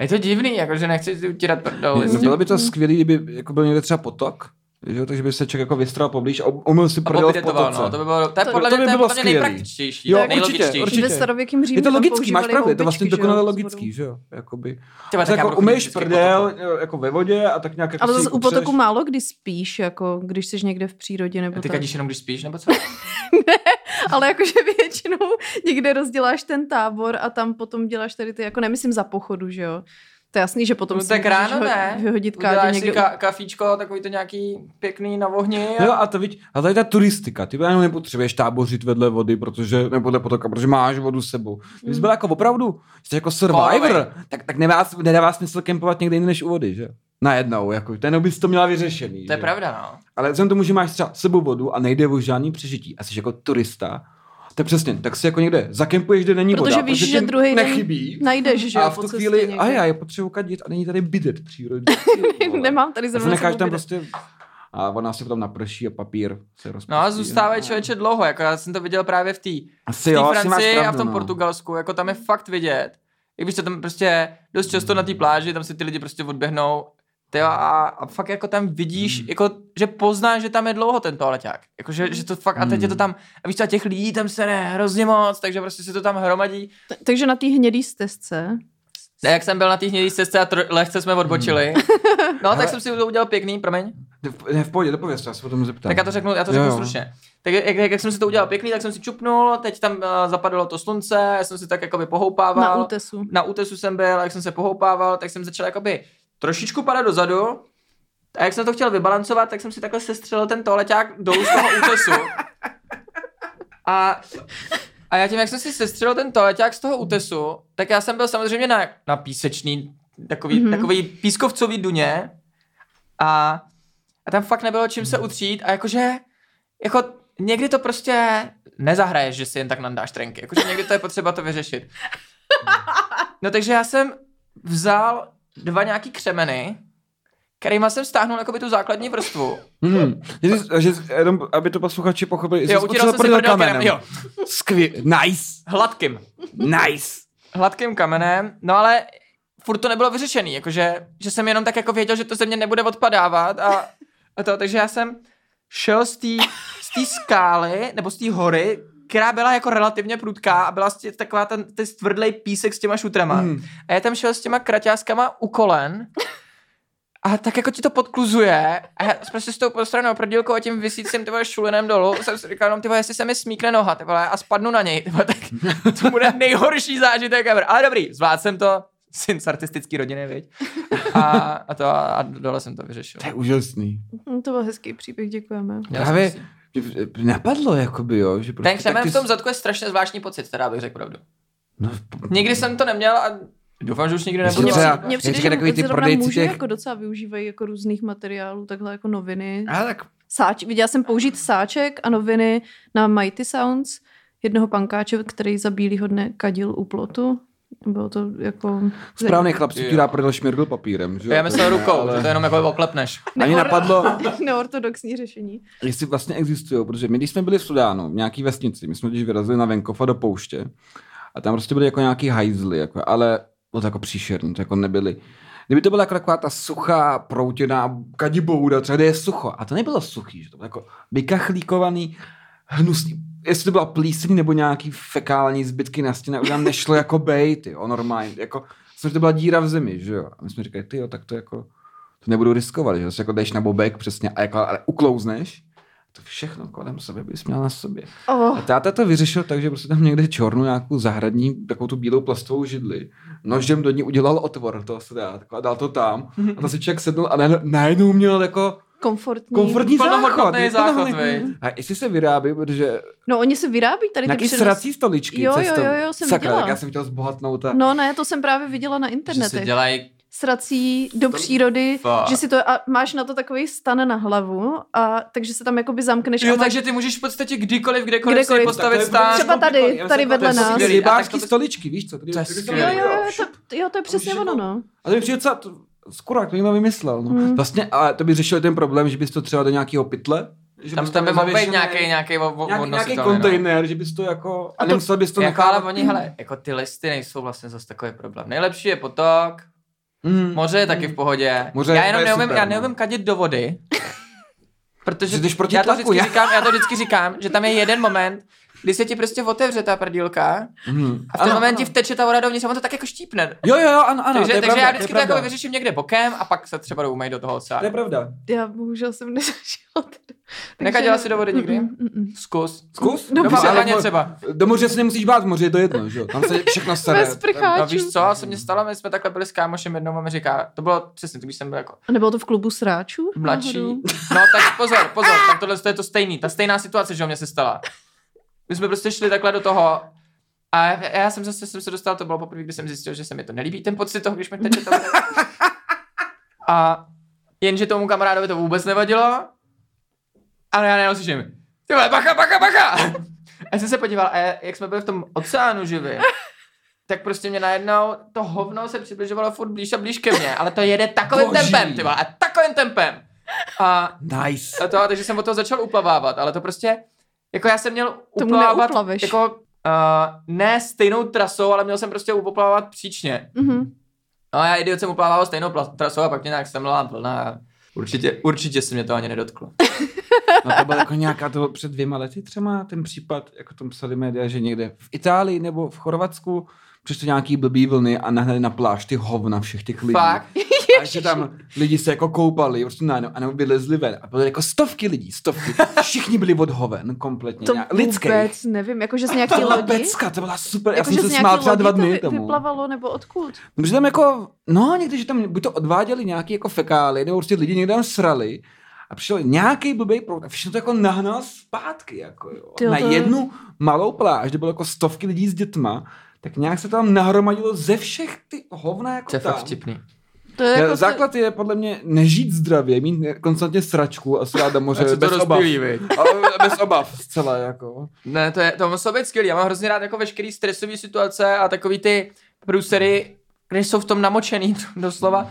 Je to divný, jakože nechci utírat. Je- Bylo by to skvělé, kdyby jako byl někde třeba potok, že jo, takže by se člověk jako vystral poblíž a umyl si prdel v potoce. no, to by bylo, to je To- podle to mě, by to je bylo podle nejpraktičtější, Jo, nejlogičtější. určitě. Ve starověkém Římě Je to logický, máš pravdu, je to vlastně dokonale logický, že jo, jakoby. Vole, Tak jako umyješ prdel jako ve vodě a tak nějak jako Ale zase u potoku málo kdy spíš, jako když jsi někde v přírodě nebo A ty kadíš jenom, když spíš, nebo co? Ale jakože většinou někde rozděláš ten tábor a tam potom děláš tady ty, jako nemyslím za pochodu, že jo. To je jasný, že potom No si tak ráno ho- ne. vyhodit kádě Uděláš někde. si ka- kafíčko, takový to nějaký pěkný na ohni. A... Jo, a to viď, a tady ta turistika, ty jenom nepotřebuješ tábořit vedle vody, protože, nebo vedle potoka, protože máš vodu s sebou. Kdybys Mm. byl jako opravdu, jsi jako survivor, tak, tak nedává, nedává smysl kempovat někde jinde než u vody, že? Najednou, jako, ten bys to měla vyřešený. To je že? pravda, no. Ale vzhledem tomu, že máš třeba s sebou vodu a nejde o žádný přežití a jsi jako turista, tak přesně, tak si jako někde zakempuješ, kde není Protože voda. víš, protože že druhý den nechybí. Najdeš, že a jo, v tu chvíli, někde. a já, já potřebuji kadit a není tady bidet přírodě. Nemám tady zrovna se necháš tam bidet. prostě a ona si potom naprší a papír se rozpustí. No a zůstávají člověče dlouho, jako já jsem to viděl právě v té Francii pravdu, a v tom no. Portugalsku, jako tam je fakt vidět. Jak víš, co tam prostě dost často na té pláži, tam si ty lidi prostě odběhnou, Tyjo, a, a fakt jako tam vidíš, Hmm. jako, že poznáš, že tam je dlouho ten toaleťák. Jako, že, že to fakt, a teď je to Hmm. tam, a víš co, a těch lidí tam se ne hrozně moc, takže prostě se to tam hromadí. T- Takže na té hnědý stezce Ne, jak jsem byl na té hnědý cestě a tro, lehce jsme odbočili. No, tak Ale- jsem si to udělal pěkný, promiň. V- Ne, v pohodě, dopověz, já se potom zeptám. Tak já to řeknu, já to Jo, řeknu jo. stručně. Tak jak, jak, jak, jsem si to udělal pěkný, tak jsem si čupnul, teď tam uh, zapadlo to slunce, já jsem si tak jakoby pohoupával. na útesu. na útesu jsem byl, jak jsem se pohoupával, tak jsem začal jakoby trošičku padat dozadu. A jak jsem to chtěl vybalancovat, tak jsem si takhle sestřelil ten toaleťák dolů z toho útesu. A, a já tím, jak jsem si sestřelil ten toaleťák z toho útesu, tak já jsem byl samozřejmě na, na písečný, takový, Mhm. mm-hmm. takový pískovcový duně. A, a tam fakt nebylo čím se utřít. A jakože, jako někdy to prostě nezahraješ, že si jen tak nandáš trenky. Jakože někdy to je potřeba to vyřešit. No takže já jsem vzal dva nějaký křemeny, kterýma jsem stáhnul jakoby tu základní vrstvu. Hmm. Jsi- že, jenom, aby to posluchači pochopili. jsi Jo, utíral jsem si prdel kamenem. jo. Skvěl. Nice. Hladkým. Nice. Hladkým kamenem, no ale furt to nebylo vyřešený, jakože, že jsem jenom tak jako věděl, že to ze mě nebude odpadávat a, a to, takže já jsem šel z té skály, nebo z té hory, která byla jako relativně prudká a byla stě, taková ten, ten stvrdlej písek s těma šutrama. Hmm. A já tam šel s těma kraťáskama u kolen a tak jako ti to podkluzuje a já prostě s tou postranou prdílkou a tím vysícím ty vole šulinem dolů jsem si říkal, no ty vole, jestli se mi smíkne noha, ty vole, a spadnu na něj, ty vole, tak to bude nejhorší zážitek ever. Ale dobrý, zvládl jsem to, syn z artistický rodiny, viď? A, a to a dole jsem to vyřešil. To je úžasný. Hm, To byl hezký příběh, děkujeme. Právě napadlo, jakoby, jo, že prostě Ten křemen ty v tom jsi- zadku je strašně zvláštní pocit, teda bych řekl pravdu. No, Nikdy jsem to neměl a doufám, že už nikdy nebudu. Mně přijde, říkají že takový ty prodejci muži těch- jako docela využívají jako různých materiálů, takhle jako noviny. ale tak Sáč, viděla jsem použít sáček a noviny na Mighty Sounds, jednoho pankáče, který za bílýho dne kadil u plotu. Bylo to jako... správný chlap si dá prdel šmirgl papírem, že jo? Já myslel rukou, ale- že to jenom jako oklepneš. Ani napadlo, Neortodoxní řešení. jestli vlastně existují, protože my, když jsme byli v Sudánu, v nějaký vesnici, my jsme když vyrazili na venkov a do pouště, a tam prostě byly jako nějaký hajzly, jako, ale bylo to jako příšerný, to jako nebyly. Kdyby to byla jako taková ta suchá, proutěná kadibouda, třeba kde je sucho. A to nebylo suchý, že to bylo jako vykachlíkovaný, hnusný. Jestli to byla plíseň nebo nějaký fekální zbytky na stěně, už nám nešlo jako bejt, jo, normálně. Jako, že to byla díra v zemi, že jo. A my jsme říkali, ty jo, tak to jako, to nebudu riskovat, že si jako jdeš na bobek přesně a jako, ale uklouzneš, to všechno kolem sebe bys měl na sobě. Oh, A táta to vyřešil tak, že prostě tam někde čornu nějakou zahradní, takovou tu bílou plastovou židli, nožem do ní udělal otvor, to se dá, a dal to tam. A to si člověk sednul a najednou- najednou měl jako komfortní. komfortní záchod. Je záchod, viď? A jestli se vyrábí, protože No oni se vyrábí tady ty nějaký přenos- srací stoličky. Jo, jo, cestou. jo, jo, jsem Sakra, viděla. tak já jsem chtěl zbohatnout a... No ne, to jsem právě viděla na Že si internetech. dělají Srací do přírody, Fakt. že si to, a máš na to takový stan na hlavu, a takže se tam jakoby zamkneš. a Jo, máš- takže ty můžeš v podstatě kdykoliv, kdekoliv, Kdekoliv. si postavit je stán. Třeba tady, Já tady jsem- vedle je nás. Rybářský stoličky, víš co? Je. Jo, jo, jo, to, jo, to je přesně ono, jako- no. A to mi přijde skoro jak to někdo vymyslel. No. Hmm. Vlastně, ale to by řešil ten problém, že bys to třeba do nějakého pytle, že Tam, bys tam by mohl být nějaký, nějaký, nějaký, no. kontejner, že bys to jako, a, to- nemusel bys to Jako, ale oni, hele, jako ty listy nejsou vlastně zase takový problém. Nejlepší je potok, Mm. moře je taky v pohodě. Moře já je jenom neumím, super, já no. neumím kadit do vody. Protože Že jdeš proti já to, tlaku, vždycky já- říkám, já to vždycky říkám, že tam je jeden moment, kdy se ti prostě otevře ta prdílka Mm. a v ten Ano, moment ti ano. vteče ta voda dovnitř a on to tak jako štípne. Jo, jo, jo, ano, ano, takže to je takže pravda, já vždycky to jako vyřeším někde bokem a pak se třeba umýt do toho To je oceánu. pravda. Já bohužel jsem nezažila. teda. Nekadila si do vody nikdy? Mm, mm, mm. Zkus. Zkus? Dobře. Doma ale třeba. Do moře se nemusíš bát, v moři je to jedno, že jo? Tam se všechno staré. No víš co, se mně stalo, my jsme takhle byli s kámošem jednou a mi říká, to bylo přesně, to když jsem byl jako A nebylo to v klubu sráčů? mladší. No tak pozor, pozor, tak tohle to je to stejný, ta stejná situace, že o mě se stala. My jsme prostě šli takhle do toho a já, já jsem zase jsem se dostal, to bylo poprvé, kdy jsem zjistil, že se mi to nelíbí, ten pocit toho, když mi teče to. A jenže tomu kamarádovi to vůbec nevadilo, ale já najednou slyším, ty vole, bacha, bacha, bacha. A já jsem se podíval, a jak jsme byli v tom oceánu živě, tak prostě mě najednou to hovno se přibližovalo furt blíž a blíž ke mně, ale to jede takovým Boží. tempem, ty vole, a takovým tempem. A, Nice. a to, takže jsem od toho začal uplavávat, ale to prostě, jako já jsem měl neuplaveš. jako uh, ne stejnou trasou, ale měl jsem prostě uplavávat příčně. Mhm. No a já idiot jsem uplával stejnou trasou a pak mě nějak semlala vlna a určitě, určitě se mě to ani nedotklo. No to bylo jako nějaká, to bylo před dvěma lety třeba ten případ, jako tom psali média, že někde v Itálii nebo v Chorvatsku přišly nějaký blbý vlny a nahnali na pláž ty hovna všech těch lidí. Fakt? A že tam lidi se jako koupali, prostě najednou, a nebo vylezli ven. A byly jako stovky lidí, stovky. Všichni byli od hoven, kompletně. To nějak, lidský. vůbec nevím, jakože z To nějaký lodi? pecka, to byla super. Já Jakože jsem se smál třeba dva to dny vy, tomu. vyplavalo, nebo odkud? Protože tam jako, no někdy, že tam buď to odváděli nějaký jako fekály, nebo prostě lidi někde tam srali a přišel nějaký blbý proud a všechno to jako nahnal zpátky, jako jo. Tyjo, Na to- jednu malou pláž, kde bylo jako stovky lidí s dětma, tak nějak se tam nahromadilo ze všech ty hovna jako To je tam. fakt vtipný. To je jako Základ je podle mě nežít zdravě, mít konstantně sračku a se dát do moře A co to bez obav. rozpílí, bez obav zcela jako. Ne, to, je, to muselo být skvělý. Já mám hrozně rád jako veškerý stresové situace a takový ty průsery, kde jsou v tom namočený, doslova.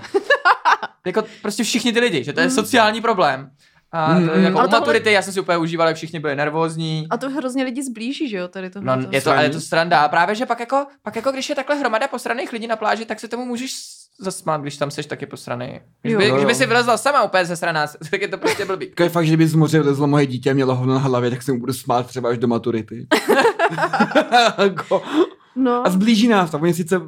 jako prostě všichni ty lidi, že to je sociální problém. A to, Mm, jako Ale u tohle- maturity já jsem si úplně užíval, jak všichni byli nervózní. A to hrozně lidi zblíží, že jo, tady tohle. No, je to, ale je to sranda. A právě, že pak jako, pak jako když je takhle hromada posraných lidí na pláži, tak se tomu můžeš zasmát, když tam seš taky posraný. Když Jo. by, Jo, když by jo. si vylezla sama úplně ze sraná, tak je to prostě blbý. Jako je fakt, že kdyby z moře vlezlo moje dítě a mělo hovno na hlavě, tak se mu budu smát třeba až do maturity. Jako- No, a zblíží nás to. Oni sice,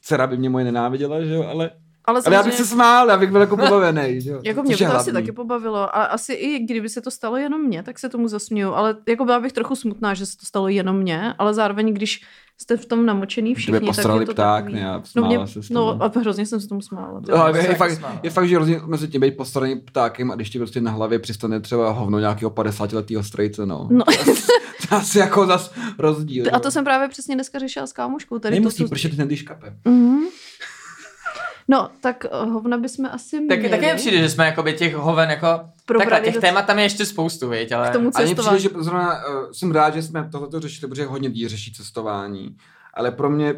dcera by mě moje nenáviděla, že jo, ale, ale ale já samozřejmě, bych se smál, já bych byl jako pobavený, že jo. jako Což mě by je to asi taky pobavilo. A asi i kdyby se to stalo jenom mně, tak se tomu zasměju. Ale jako byla bych trochu smutná, že se to stalo jenom mně, ale zároveň, když jste v tom namočený všichni, Kdyby tak postrali je to pták, takový... ne, No, smála mě, se no a hrozně jsem se tomu smála. No, je, taky fakt, smál. je fakt, že rozdíl mezi tím být postavený ptákem a když ti prostě na hlavě přistane třeba hovno nějakého 50 letého strejce, no. No. To je asi jako zas rozdíl. A jo. to jsem právě přesně dneska řešila s kámoškou. Tady Nemusí, to, protože ty nedýš kapem. Mhm. No, tak uh, hovna bychom asi měli. Taky, taky přijde, že jsme jakoby těch hoven jako... Probrali Takhle, těch témat tam je ještě spoustu, viď, ale... K tomu Ale přijde, že zrovna uh, jsem rád, že jsme tohleto řešili, protože hodně lidí řeší cestování. Ale pro mě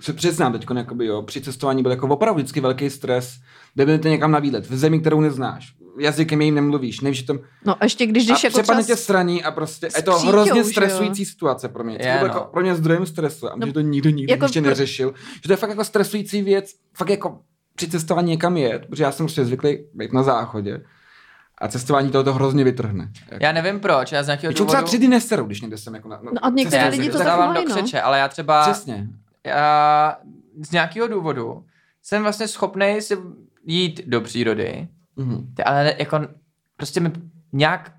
se přiznám teď, jakoby, jo, při cestování byl jako opravdu vždycky velký stres, kde jdete někam na výlet, v zemi, kterou neznáš, jazykem jejím nemluvíš, nevíš, že tam No a ještě když a jdeš jako přepadne třeba... tě straní a prostě je to hrozně že jo? stresující situace pro mě. Je, Je, no. jako pro mě zdrojem stresu a No, že to nikdo nikdy jako ještě pro- neřešil. Že to je fakt jako stresující věc, fakt jako při cestování někam jet, protože já jsem prostě zvyklý být na záchodě a cestování toho to hrozně vytrhne. Jako. Já nevím proč, já z nějakého důvodu... třeba tři dny neseru, když někde jsem jako na, No a některé já lidi se to tak do no. křeče, ale já třeba... Přesně. já z nějakého důvodu jsem vlastně schopný si jít do přírody, Mhm. ty- ale jako prostě mi nějak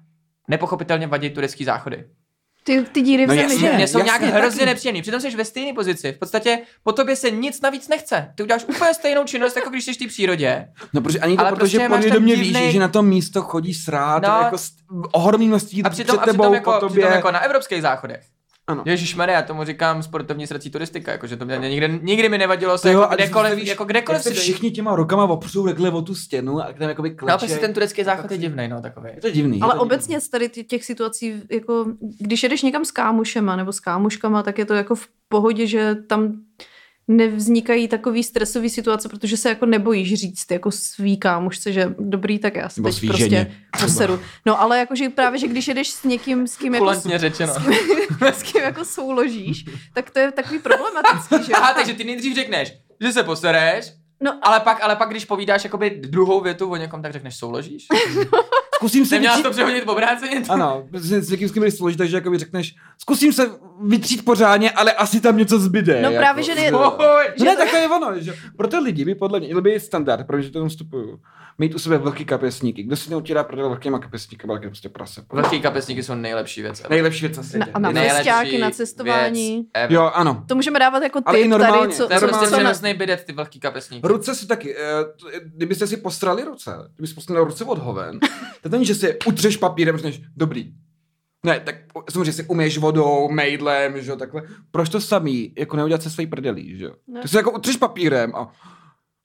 nepochopitelně vadí turecký záchody. Ty, ty díry v No zemi, jasně, že? Mě jsou jasně, nějak hrozně taky. nepříjemný. Přitom jsi ve stejné pozici. V podstatě po tobě se nic navíc nechce. Ty uděláš úplně stejnou činnost, jako když jsi v té přírodě. No, protože ani to, Ale protože prostě podvědomě ten víš, že na to místo chodíš srát, No. jako s- ohromný množství A přitom, před a tebou, přitom, jako, po tobě. přitom jako na evropských záchodech. Ano. Ježíš já tomu říkám sportovní srací turistika, jakože to mě nikdy, nikdy mi nevadilo se jo, jako kdekoliv, víš, jako jak kdekoliv se si všichni těma rukama opřou takhle o tu stěnu a tam jakoby kleče. No, prostě ten turecký záchod je divný, no, takový. Je to divný. Ale to obecně z tady těch situací, jako když jedeš někam s kámošema nebo s kámoškama, tak je to jako v pohodě, že tam nevznikají takový stresový situace, protože se jako nebojíš říct jako svý kámošce, že dobrý, tak já se teď prostě ženě. poseru. No ale jakože právě, že když jedeš s někým, s kým jako, řečeno. s kým jako souložíš, tak to je takový problematický, že? Aha, takže ty nejdřív řekneš, že se posereš, No, ale pak, ale pak když povídáš jakoby druhou větu o někom, tak řekneš souložíš. Zkusím se Neměla vytřít... to přehodit obráceně? Ano, s, s někým, s kým složit, takže jakoby řekneš, zkusím se vytřít pořádně, ale asi tam něco zbyde. No jako. právě, že ne- Oj, No ne, tak to je ono, že pro ty lidi by podle mě, měl by standard, protože to tam vstupuju, mít u sebe vlhký kapesníky. Kdo si neutírá prdel vlhkýma kapesníkama, tak je prostě prase. Velký kapesníky jsou nejlepší věc. Nejlepší věc na na, světě. a na Nejlepší na cestování. Jo, ano. To můžeme dávat jako Ale i tip normálně, tady, co, to je To prostě přenosný bidet, ty velký kapesníky. Ruce si taky, eh, to- kdybyste si postrali ruce, kdybyste postrali ruce od hoven, to není, že si je utřeš papírem, řekneš, dobrý. Ne, tak samozřejmě si uměš vodou, mejdlem, že jo, takhle. Proč to samý, jako neudělat se svojí prdelí, že jo? Ne. Ty si jako utřeš papírem a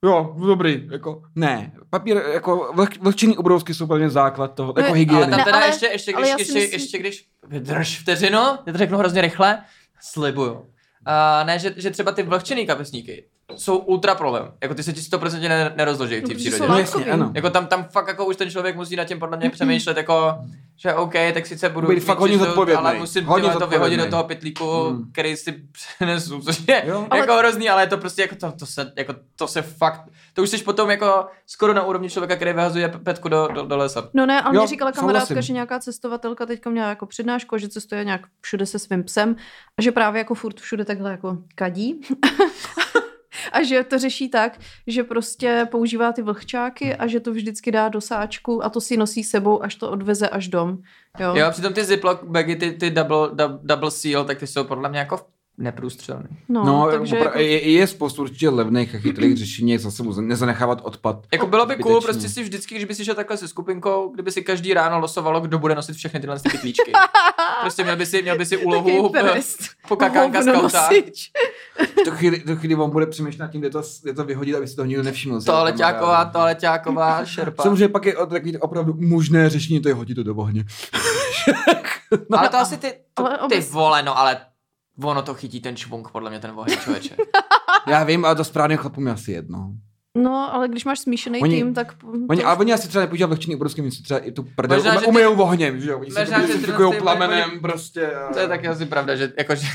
jo, dobrý, jako, ne. Papír, jako vlh, vlhčený obrovsky jsou úplně základ toho, Ne, jako hygieny. Ale tam Ne, teda ale- ještě, ještě, když, ještě, myslím- ještě když, vydrž vteřinu, já to řeknu hrozně rychle, slibuju. A ne, že, že třeba ty vlhčený kapesníky jsou ultra problém. Jako ty se ti 100% ne, nerozloží v No, té protože přírodě. jsou No jasně, ano. Jako tam, tam fakt jako už ten člověk musí nad tím podle mě přemýšlet jako, že OK, tak sice budu Být fakt hodně čistotu, zodpovědnej. ale musím Hodně to vyhodit do toho pytlíku, Hmm. který si přenesu, což je Jo. jako hrozný, ale je to prostě jako to, to, se, jako to se fakt, to už jsi potom jako skoro na úrovni člověka, který vyhazuje petku do, do, do lesa. No ne, ale Jo, mě říkala kamarádka, souhlasím. že nějaká cestovatelka teďka měla jako přednášku, že cestuje nějak všude se svým psem a že právě jako furt všude takhle jako kadí. a že to řeší tak, že prostě používá ty vlhčáky a že to vždycky dá do sáčku a to si nosí sebou, až to odveze až dom. Jo. Jo, přitom ty Ziploc bagy, ty, ty double, double, seal, tak ty jsou podle mě jako neprůstřelný. No, No, takže opra- jako, je, je spoustu určitě levných a chytrých řešení, jak zase mu nezanechávat odpad. Jako bylo by cool Zbytečně. prostě si vždycky, když by si šel takhle se skupinkou, kdyby si každý ráno losovalo, kdo bude nosit všechny tyhle ty pytlíčky. Prostě měl by si, měl by si úlohu Takový pest. po kakánka Hovno skauta. nosič. V tu chvíli, tu chvíli on bude přemýšlet nad tím, kde to, kde to vyhodit, aby si toho nikdo nevšiml. Toaleťáková, toaleťáková šerpa. Samozřejmě pak je o- takový opravdu možné řešení, to je hodit to do ohně. Ale to asi ty, to, Ale ty vole, no ale ono to chytí ten čvunk, podle mě ten oheň, člověče. Já vím, ale to správně chlapům je asi jedno. No, ale když máš smíšený Oni- tým, tak... Oni, to- ale oni asi třeba nepoužívají vlhčený obrovský, si třeba i tu prdel Možná, ume- ty- umyjou ohněm, že jo? Oni se Možná, že to plamenem oni- prostě. A... To je taky asi pravda, že, jako, že,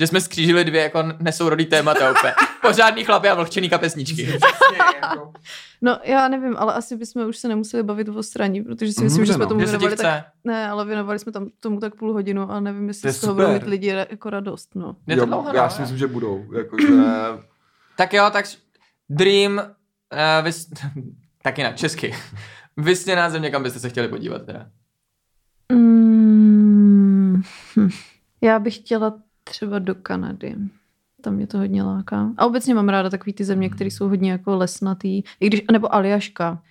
že jsme skřížili dvě jako nesourodý témata úplně. Pořádný chlapy a vlhčený kapesničky. Přesně, jako. No, já nevím, ale asi bychom už se nemuseli bavit o straní, protože si myslím, Může, že jsme no. tomu se věnovali tak... Ne, ale věnovali jsme tam tomu tak půl hodinu a nevím, To jestli je z toho budou mít lidi jako radost, no. Jo, já no, si myslím, že budou. Jakože... Tak jo, tak Dream, uh, vys... taky na česky. Vysněná země, kam byste se chtěli podívat teda. Mm, hm. Já bych chtěla třeba do Kanady. Tam mě to hodně láká. A obecně mám ráda takový ty země, které jsou hodně jako lesnatý. I když, nebo Aljaška.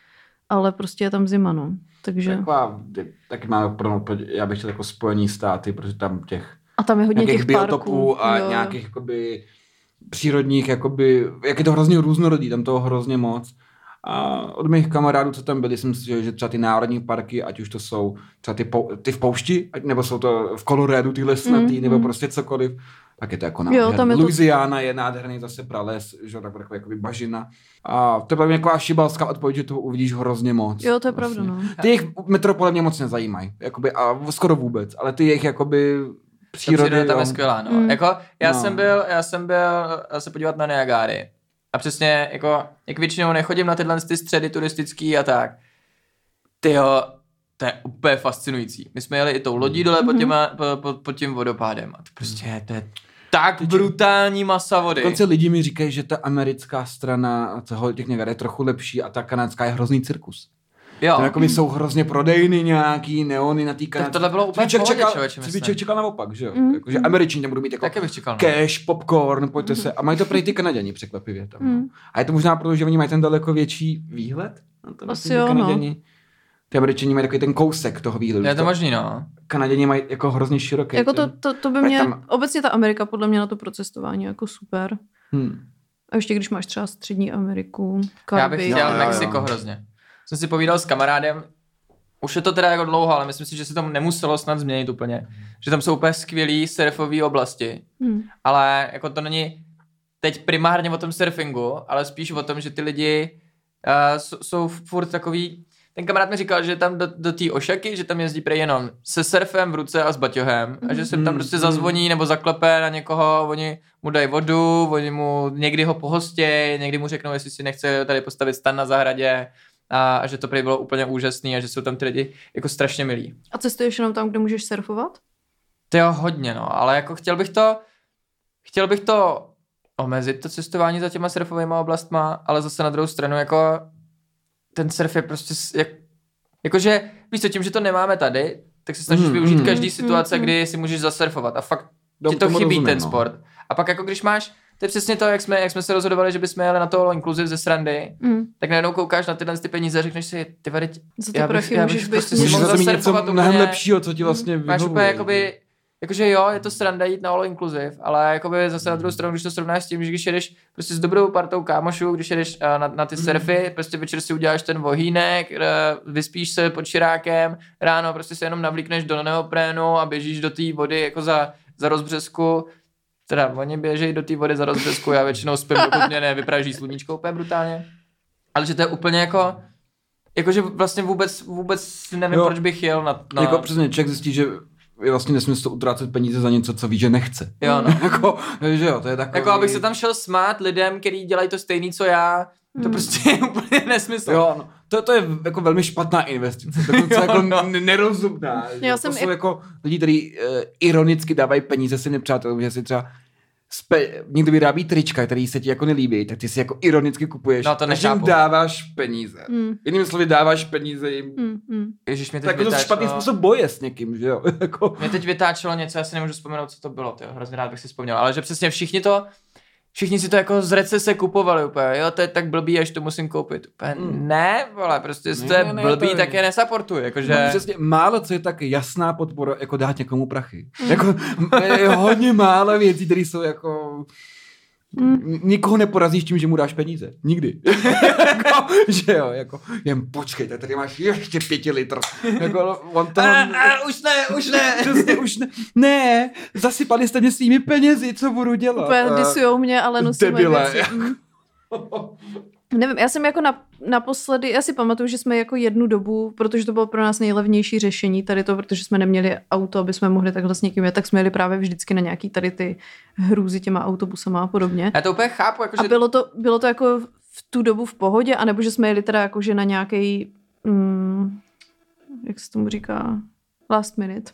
Ale prostě je tam zima, no. Takže... Taková, taky máme pro, já bych chtěl jako Spojený státy, protože tam těch A tam je hodně těch parků. biotopů a jo, jo. nějakých jakoby přírodních, jakoby, jak je to hrozně různorodý, tam toho hrozně moc. A od mých kamarádů, co tam byli, jsem si říkal, že třeba ty národní parky, ať už to jsou třeba ty, pou, ty v poušti, ať- nebo jsou to v Coloradu ty lesnatý, Mm, nebo mm. prostě cokoliv, tak je to jako Jo, nádherný. tam je to- Louisiana je nádherný zase prales, že taková jako, jakoby bažina. A to je mě taková šibalská odpověď, že toho uvidíš hrozně moc. Jo, to je pravda, no. Ty jejich metropole mě moc nezajímají, jakoby, a skoro vůbec, ale ty jejich jakoby Ta příroda přírody, tam je jo. skvělá, no. Mm. Jako, já No. jsem byl, já jsem byl se podívat na Niagary. A přesně, jako, jak většinou nechodím na tyhle ty středy turistický a tak. Tyjo, to je úplně fascinující. My jsme jeli i tou lodí dole pod, Mhm. těma, po, po, pod tím vodopádem. A to prostě, to je tak brutální masa vody. Dokonce lidi mi říkají, že ta americká strana toho těch Niagara je trochu lepší a ta kanadská je hrozný cirkus. Jo. Tam jako jsou hrozně prodejny nějaký neony na té kanadské. tohle bylo úplně pohodě, čekal, člověče, člověk čekal naopak, že jo? Mm, Jako, že mm. američani tam budou mít jako Taky bych čekal. No. cash, popcorn, pojďte se. A mají to prej ty kanaděni překvapivě tam. Mm. A je to možná proto, že oni mají ten daleko větší výhled? Na to, Asi ty jo, no. Kanaděni. Ty američani mají takový ten kousek toho výhledu. Je že to možný, no. Kanaděni mají jako hrozně široký. Jako to, to, to by Tak mě, tam- obecně ta Amerika podle mě na to pro cestování jako super. Hmm. A ještě když máš třeba Střední Ameriku, Já bych chtěl. Mexiko hrozně. Jsem si povídal s kamarádem, už je to teda jako dlouho, ale myslím si, že se to nemuselo snad změnit úplně. Že tam jsou úplně skvělý surfové oblasti, Hmm. ale jako to není teď primárně o tom surfingu, ale spíš o tom, že ty lidi uh, jsou, jsou furt takový, ten kamarád mi říkal, že tam do, do té ošaky, že tam jezdí prej jenom se surfem v ruce a s baťohem a že se tam Mhm. prostě zazvoní nebo zaklepe na někoho, oni mu dají vodu, oni mu někdy ho pohostějí, někdy mu řeknou, jestli si nechce tady postavit stan na zahradě a, a že to prý bylo úplně úžasný a že jsou tam ty lidi jako strašně milí. A cestuješ jenom tam, kde můžeš surfovat? To jo, hodně, no, ale jako chtěl bych to, chtěl bych to omezit, to cestování za těma surfovými oblastma, ale zase na druhou stranu, jako ten surf je prostě, jak, jakože, víš co, tím, že to nemáme tady, tak se snažíš Mhm, využít mhm. každý situace, Mhm. kdy si můžeš zasurfovat a fakt ti to chybí rozumím, ten no. sport. A pak jako když máš, to je přesně to, jak jsme, jak jsme se rozhodovali, že bychom jeli na to all inclusive ze srandy, Hmm. tak najednou koukáš na tyhle ty peníze a řekneš si, ty vady, Za ty Já bych- já bych můžeš být prostě si mohl za to mít zasurfovat něco mnohem úplně- lepšího, co ti vlastně máš vyhovuje. úplně jakoby, jakože jo, je to sranda jít na all inclusive, ale jakoby zase na druhou stranu, když to srovnáš s tím, že když jedeš prostě s dobrou partou kámošů, když jedeš uh, na, na ty surfy, prostě večer si uděláš ten vohýnek, uh, vyspíš se pod širákem, ráno prostě se jenom navlíkneš do neoprénu a běžíš do té vody jako za, za rozbřesku, teda oni běžejí do té vody za rozbřesku, já většinou spím, dokud mě nevypraží sluníčko úplně brutálně, ale že to je úplně jako, jakože vlastně vůbec, vůbec nevím, Jo. proč bych jel na, na Jako přesně, člověk zjistí, že je vlastně nesmysl utrácet peníze za něco, co ví, že nechce. Jo, no. jako, že jo, to je takový... Jako abych se tam šel smát lidem, kteří dělají to stejný, co já, to Hmm. prostě je úplně nesmysl. Jo, no. To, to je jako velmi špatná investice, dokonce jako no. n- nerozumná. Já to jsem jsou i- jako lidi, kteří uh, ironicky dávají peníze svým nepřátelům, že si třeba spe, někdo vyrábí trička, který se ti jako nelíbí, tak ty si jako ironicky kupuješ. No, to takže jim nechápu. dáváš peníze. Hmm. Jinými slovy dáváš peníze jim. Hmm. Hmm. Ježíš, mě teď, Tak to je vytáčelo, špatný způsob boje s někým, že jo? jako, mě teď vytáčelo něco, já si nemůžu vzpomenout, co to bylo, tyjo, hrozně rád bych si vzpomněl, ale že přesně všichni to, všichni si to jako z recese kupovali úplně, jo, to je tak blbý, až to musím koupit. Úplně, Mm. ne, vole, prostě Ne, to je ne, ne, blbý, to tak je nesupportuj, jakože... No, přesně, málo co je tak jasná podpora, jako dát někomu prachy. Jako, je hodně málo věcí, které jsou jako... N- Nikoho neporazíš tím, že mu dáš peníze. Nikdy. jako, že jo, jako, jen počkej, tady máš ještě pěti litr. Jako, on tam... a, a, už ne, už ne. Přesně, už ne. Ne, zasypali jste mě svými penězi, co budu dělat? Úplně A- disujou mě, ale nosí moje Debile. věci. Hmm. Nevím, já jsem jako na, naposledy, já si pamatuju, že jsme jako jednu dobu, protože to bylo pro nás nejlevnější řešení tady to, protože jsme neměli auto, aby jsme mohli takhle s někým jet, tak jsme jeli právě vždycky na nějaký tady ty hrůzy těma autobusama a podobně. Já to úplně chápu, jako, A že bylo to, bylo to jako v tu dobu v pohodě, anebo že jsme jeli teda jako, že na nějaký, mm, jak se tomu říká, last minute.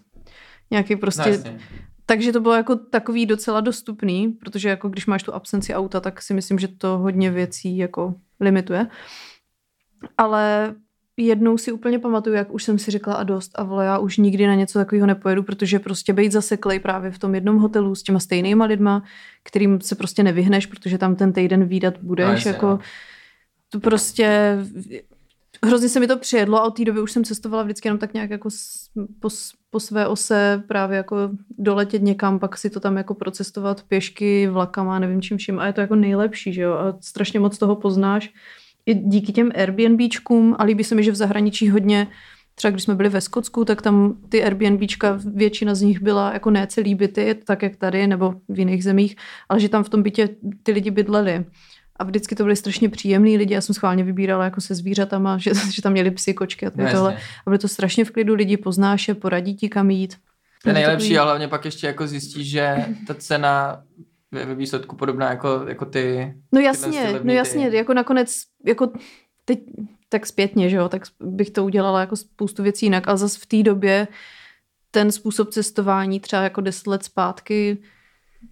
Nějaký prostě, No, jasně. Takže to bylo jako takový docela dostupný, protože jako když máš tu absenci auta, tak si myslím, že to hodně věcí jako limituje. Ale jednou si úplně pamatuju, jak už jsem si řekla a dost a vole, já už nikdy na něco takového nepojedu, protože prostě být zaseklej právě v tom jednom hotelu s těma stejnýma lidma, kterým se prostě nevyhneš, protože tam ten týden výdat budeš, No, jako no. to prostě hrozně se mi to přijedlo a od té doby už jsem cestovala vždycky jenom tak nějak jako po, po své ose právě jako doletět někam, pak si to tam jako procestovat pěšky, vlakama, nevím čím vším. A je to jako nejlepší, že jo, a strašně moc toho poznáš. I díky těm Airbnbčkům a líbí se mi, že v zahraničí hodně Třeba když jsme byli ve Skotsku, tak tam ty Airbnbčka, většina z nich byla jako ne celý byty, tak jak tady, nebo v jiných zemích, ale že tam v tom bytě ty lidi bydleli. A vždycky to byli strašně příjemní lidi. Já jsem schválně vybírala jako se zvířatama, že, že tam měli psy, kočky a No, tohle. jasně. A bylo to strašně v klidu, lidi poznáš je, poradí ti kam jít. To je nejlepší, takový- a hlavně pak ještě jako zjistíš, že ta cena je ve výsledku podobná jako, jako ty... No jasně, ty no jasně, ty- jako nakonec, jako teď tak zpětně, že jo, tak bych to udělala jako spoustu věcí jinak, ale zase v té době ten způsob cestování třeba jako deset let zpátky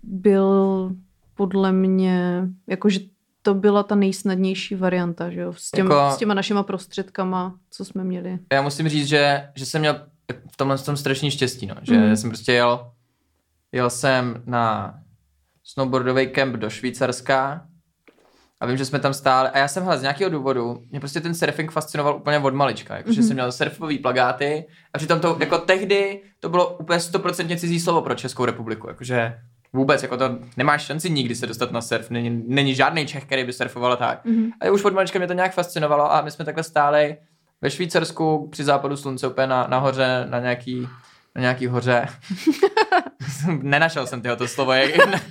byl podle mě, jakože to byla ta nejsnadnější varianta, že jo, s, těm, Jako- s těma našima prostředkama, co jsme měli. Já musím říct, že, že jsem měl v tomhle tom strašný štěstí, no. že Mhm. jsem prostě jel, jel jsem na snowboardový kemp do Švýcarska a vím, že jsme tam stáli a já jsem hele, z nějakého důvodu, mě prostě ten surfing fascinoval úplně od malička, jakože Mhm. jsem měl surfový plagáty a přitom to, jako tehdy, to bylo úplně stoprocentně cizí slovo pro Českou republiku, jakože vůbec, jako to nemáš šanci nikdy se dostat na surf, není, není žádný Čech, který by surfoval tak. Mhm. A už od malička mě to nějak fascinovalo a my jsme takhle stáli ve Švýcarsku při západu slunce úplně na, nahoře, na nějaký, na nějaký hoře. Nenašel jsem tyho to slovo. Jak,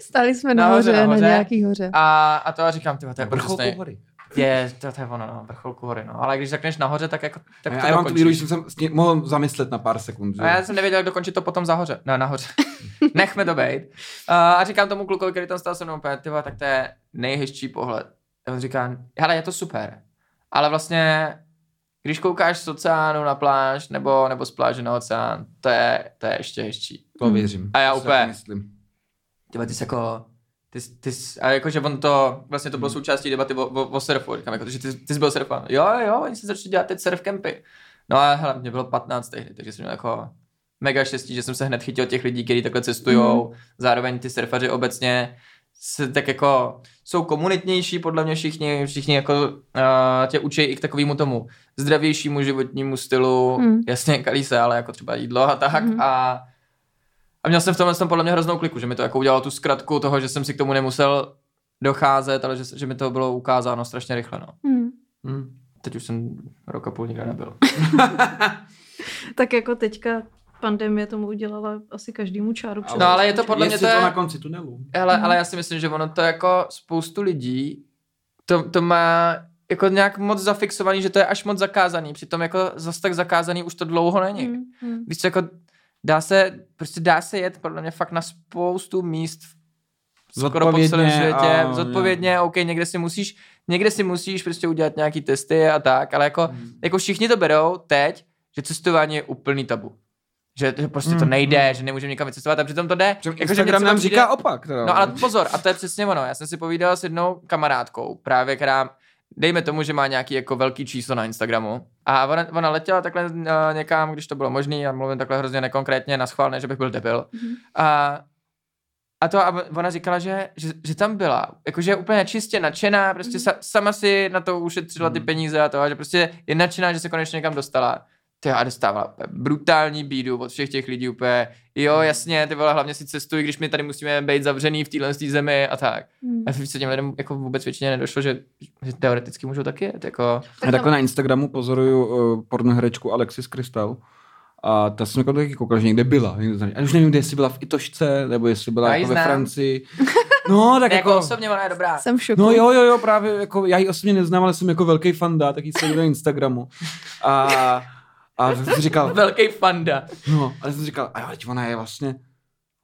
Stáli jsme Nahoře, nahoře, nahoře. na nějaký hoře. a, a to a říkám, tyhle, to je hory. Je, to, to je ono, no, vrcholku hory, no. Ale když řekneš nahoře, tak jako, tak Tak to já mám tu víru, že jsem se mohl zamyslet na pár sekund. Že? A já jsem nevěděl, jak dokončit to potom zahoře. Ne, nahoře. Nechme to být. Uh, a říkám tomu klukovi, který tam stál se mnou, úplně, ty vole, tak to je nejhezčí pohled. A on říká, hele, je to super. Ale vlastně, když koukáš z oceánu na pláž, nebo, nebo z pláže na oceán, to je, to je ještě hezčí. To věřím. A já úplně- Myslím. Ty, vole, ty jsi jako, ty, ty, a jakože on to, vlastně to bylo součástí debaty o, o, o surfu, říkám, jako, že ty, ty jsi byl surfan. Jo, jo, oni se začali dělat teď surf campy. No a hele, mě bylo 15 tehdy, takže jsem měl jako mega štěstí, že jsem se hned chytil těch lidí, kteří takhle cestujou. Mm. Zároveň ty surfaři obecně se tak jako jsou komunitnější, podle mě všichni, všichni jako uh, tě učí i k takovému tomu zdravějšímu životnímu stylu, Mm. jasně kalí se, ale jako třeba jídlo a tak mm. a a měl jsem v tomhle tom podle mě hroznou kliku, že mi to jako udělalo tu zkratku toho, že jsem si k tomu nemusel docházet, ale že, že mi to bylo ukázáno strašně rychle, no. Hmm. Hmm. Teď už jsem rok a půl nikde nebyl. Tak jako teďka pandemie tomu udělala asi každému čáru. před No, ale je to podle mě to je- na konci tunelu. Ale, Mhm. ale já si myslím, že ono to jako spoustu lidí to, to má jako nějak moc zafixovaný, že to je až moc zakázaný. Přitom jako zas tak zakázaný už to dlouho není. Hmm. Hmm. Víš co, jako dá se, prostě dá se jet podle mě fakt na spoustu míst skoro po celém Zodpovědně světě, a- zodpovědně, OK, někde si musíš, někde si musíš prostě udělat nějaký testy a tak, ale jako, Hmm. jako všichni to berou teď, že cestování je úplný tabu. Že, že prostě to Hmm, nejde, že nemůžeme nikam vycestovat a přitom to jde. Protože Jako, že Instagram nám říká opak. Teda. No ale pozor, a to je přesně ono. Já jsem si povídal s jednou kamarádkou, právě která, dejme tomu, že má nějaký jako velký číslo na Instagramu. A ona, ona letěla takhle uh, někam, když to bylo možné, a mluvím takhle hrozně nekonkrétně, na schvál, ne, že bych byl debil. Mhm. A, a to a ona říkala, že, že, že tam byla, jakože je úplně čistě nadšená, prostě sa, sama si na to ušetřila ty Mhm. peníze a to, a že prostě je nadšená, že se konečně někam dostala. Ty a dostávala úplně brutální bídu od všech těch lidí úplně, jo jasně, ty vole, hlavně si cestuj, když my tady musíme být zavřený v téhle zemi a tak. Hmm. A co těm lidem jako vůbec většině nedošlo, že, že teoreticky můžou taky jet, jako... Já takhle na Instagramu pozoruju uh, pornoherečku Alexis Krystal. A ta jsem jako taky koukal, že někde byla. Někde A už nevím, kde jestli byla v Itošce, nebo jestli byla Já jako ve. Francii. No, tak Jako jako... osobně ona je dobrá. Jsem v šoku. No jo, jo, jo, právě jako, já ji osobně neznám, ale jsem jako velký fanda, tak ji sleduju na Instagramu. A, a jsem si říkal, Velký fanda. no, ale jsem si říkal, a jo, ona je vlastně,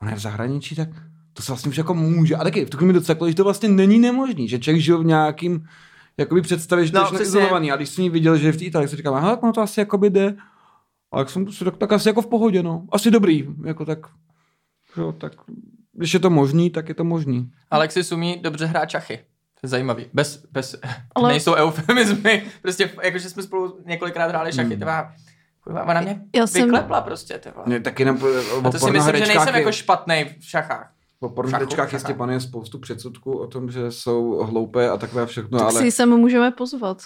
ona je v zahraničí, tak to se vlastně už jako může. A taky v tu chvíli mi docela, že to vlastně není nemožný, že člověk žil v nějakým jakoby představě, že to No, je no, přesně. izolovaný. A když jsem ji viděl, že je v té Itálii, tak jsem říkal, aha, tak ono to asi jakoby jde. A tak jsem si tak, tak asi jako v pohodě, no. Asi dobrý, jako tak, jo, tak, když je to možný, tak je to možný. Alexis umí dobře hrát šachy. To je zajímavý. Bez, bez, Ale- nejsou eufemizmy. Prostě, jakože jsme spolu několikrát hráli šachy. Hmm. Hmm. Kurva, ona mě Já jsem- vyklepla prostě, ty vole. Mě taky na, A to si myslím, že nejsem jako špatný v šachách. Po Šachu, pornoherečkách jistě panuje spoustu předsudků o tom, že jsou hloupé a takové všechno, tak ale si sem můžeme pozvat.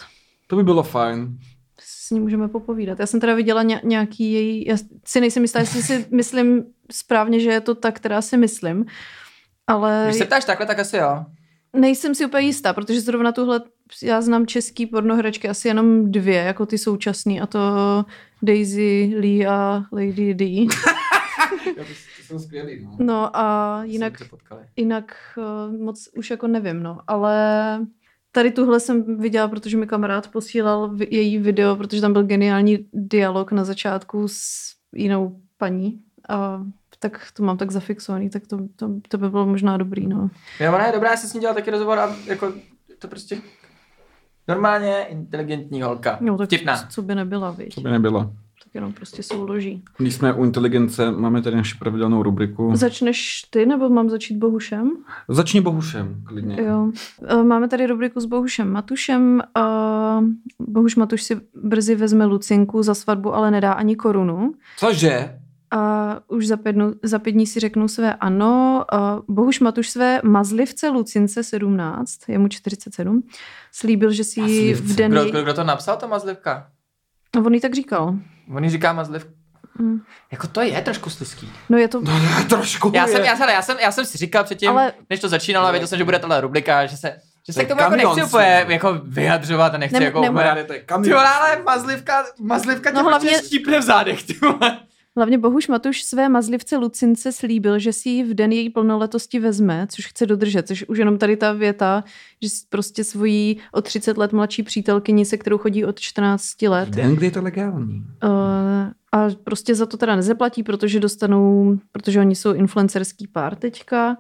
to by bylo fajn. S ní můžeme popovídat. Já jsem teda viděla ně, nějaký její, já si nejsem jistá, jestli si myslím správně, že je to ta, která si myslím, ale Když se ptáš takhle, tak asi jo. nejsem si úplně jistá, protože zrovna tuhle, já znám český pornohračky asi jenom dvě, jako ty současný, a to Daisy Lee a Lady D. Já to, to jsem skvělý, no. No a jinak jinak uh, moc už jako nevím, no, ale tady tuhle jsem viděla, protože mi kamarád posílal její video, protože tam byl geniální dialog na začátku s jinou paní a tak to mám tak zafixovaný, tak to, to, to by bylo možná dobrý, no. Jo, ona je dobrá, já jsem s ní dělal taky rozhovor a jako to prostě normálně inteligentní holka. No tak Vtipná. co, co by nebyla, víš? To by nebylo. Tak jenom prostě souloží. Když jsme u inteligence, máme tady naši pravidelnou rubriku. Začneš ty, nebo mám začít Bohušem? Začni Bohušem, klidně. Jo. E, Máme tady rubriku s Bohušem Matušem. A Bohuš Matuš si brzy vezme Lucinku za svatbu, ale nedá ani korunu. Cože? A už za pět, dnů, za pět dní si řeknou své ano. Bohuš Matuš své mazlivce Lucince 17, je mu 47, slíbil, že si ji v den... Kdo, kdo, kdo, to napsal, to mazlivka? No, on jí tak říkal. On jí říká mazlivka. Mm. Jako to je trošku slizký. No je to... No, trošku Já je. jsem, já, jsem, já, jsem, já jsem si říkal předtím, Ale- než to začínalo, a věděl jsem, že bude tahle rubrika, že se, že To se k tomu jako nechci úplně jako vyjadřovat a nechci jako nem- úplně... Kamaráde, to je Ty ale mazlivka, mazlivka tě No no, hlavně- hlavně štípne v zádech, ty vole. Hlavně Bohuš Matuš své mazlivce Lucince slíbil, že si ji v den její plnoletosti vezme, což chce dodržet, což už jenom tady ta věta, že prostě svojí o 30 let mladší přítelkyni, se kterou chodí od 14 let, Den, kdy je to legální. uh, a prostě za to teda nezaplatí, protože dostanou, protože oni jsou influencerský pár teďka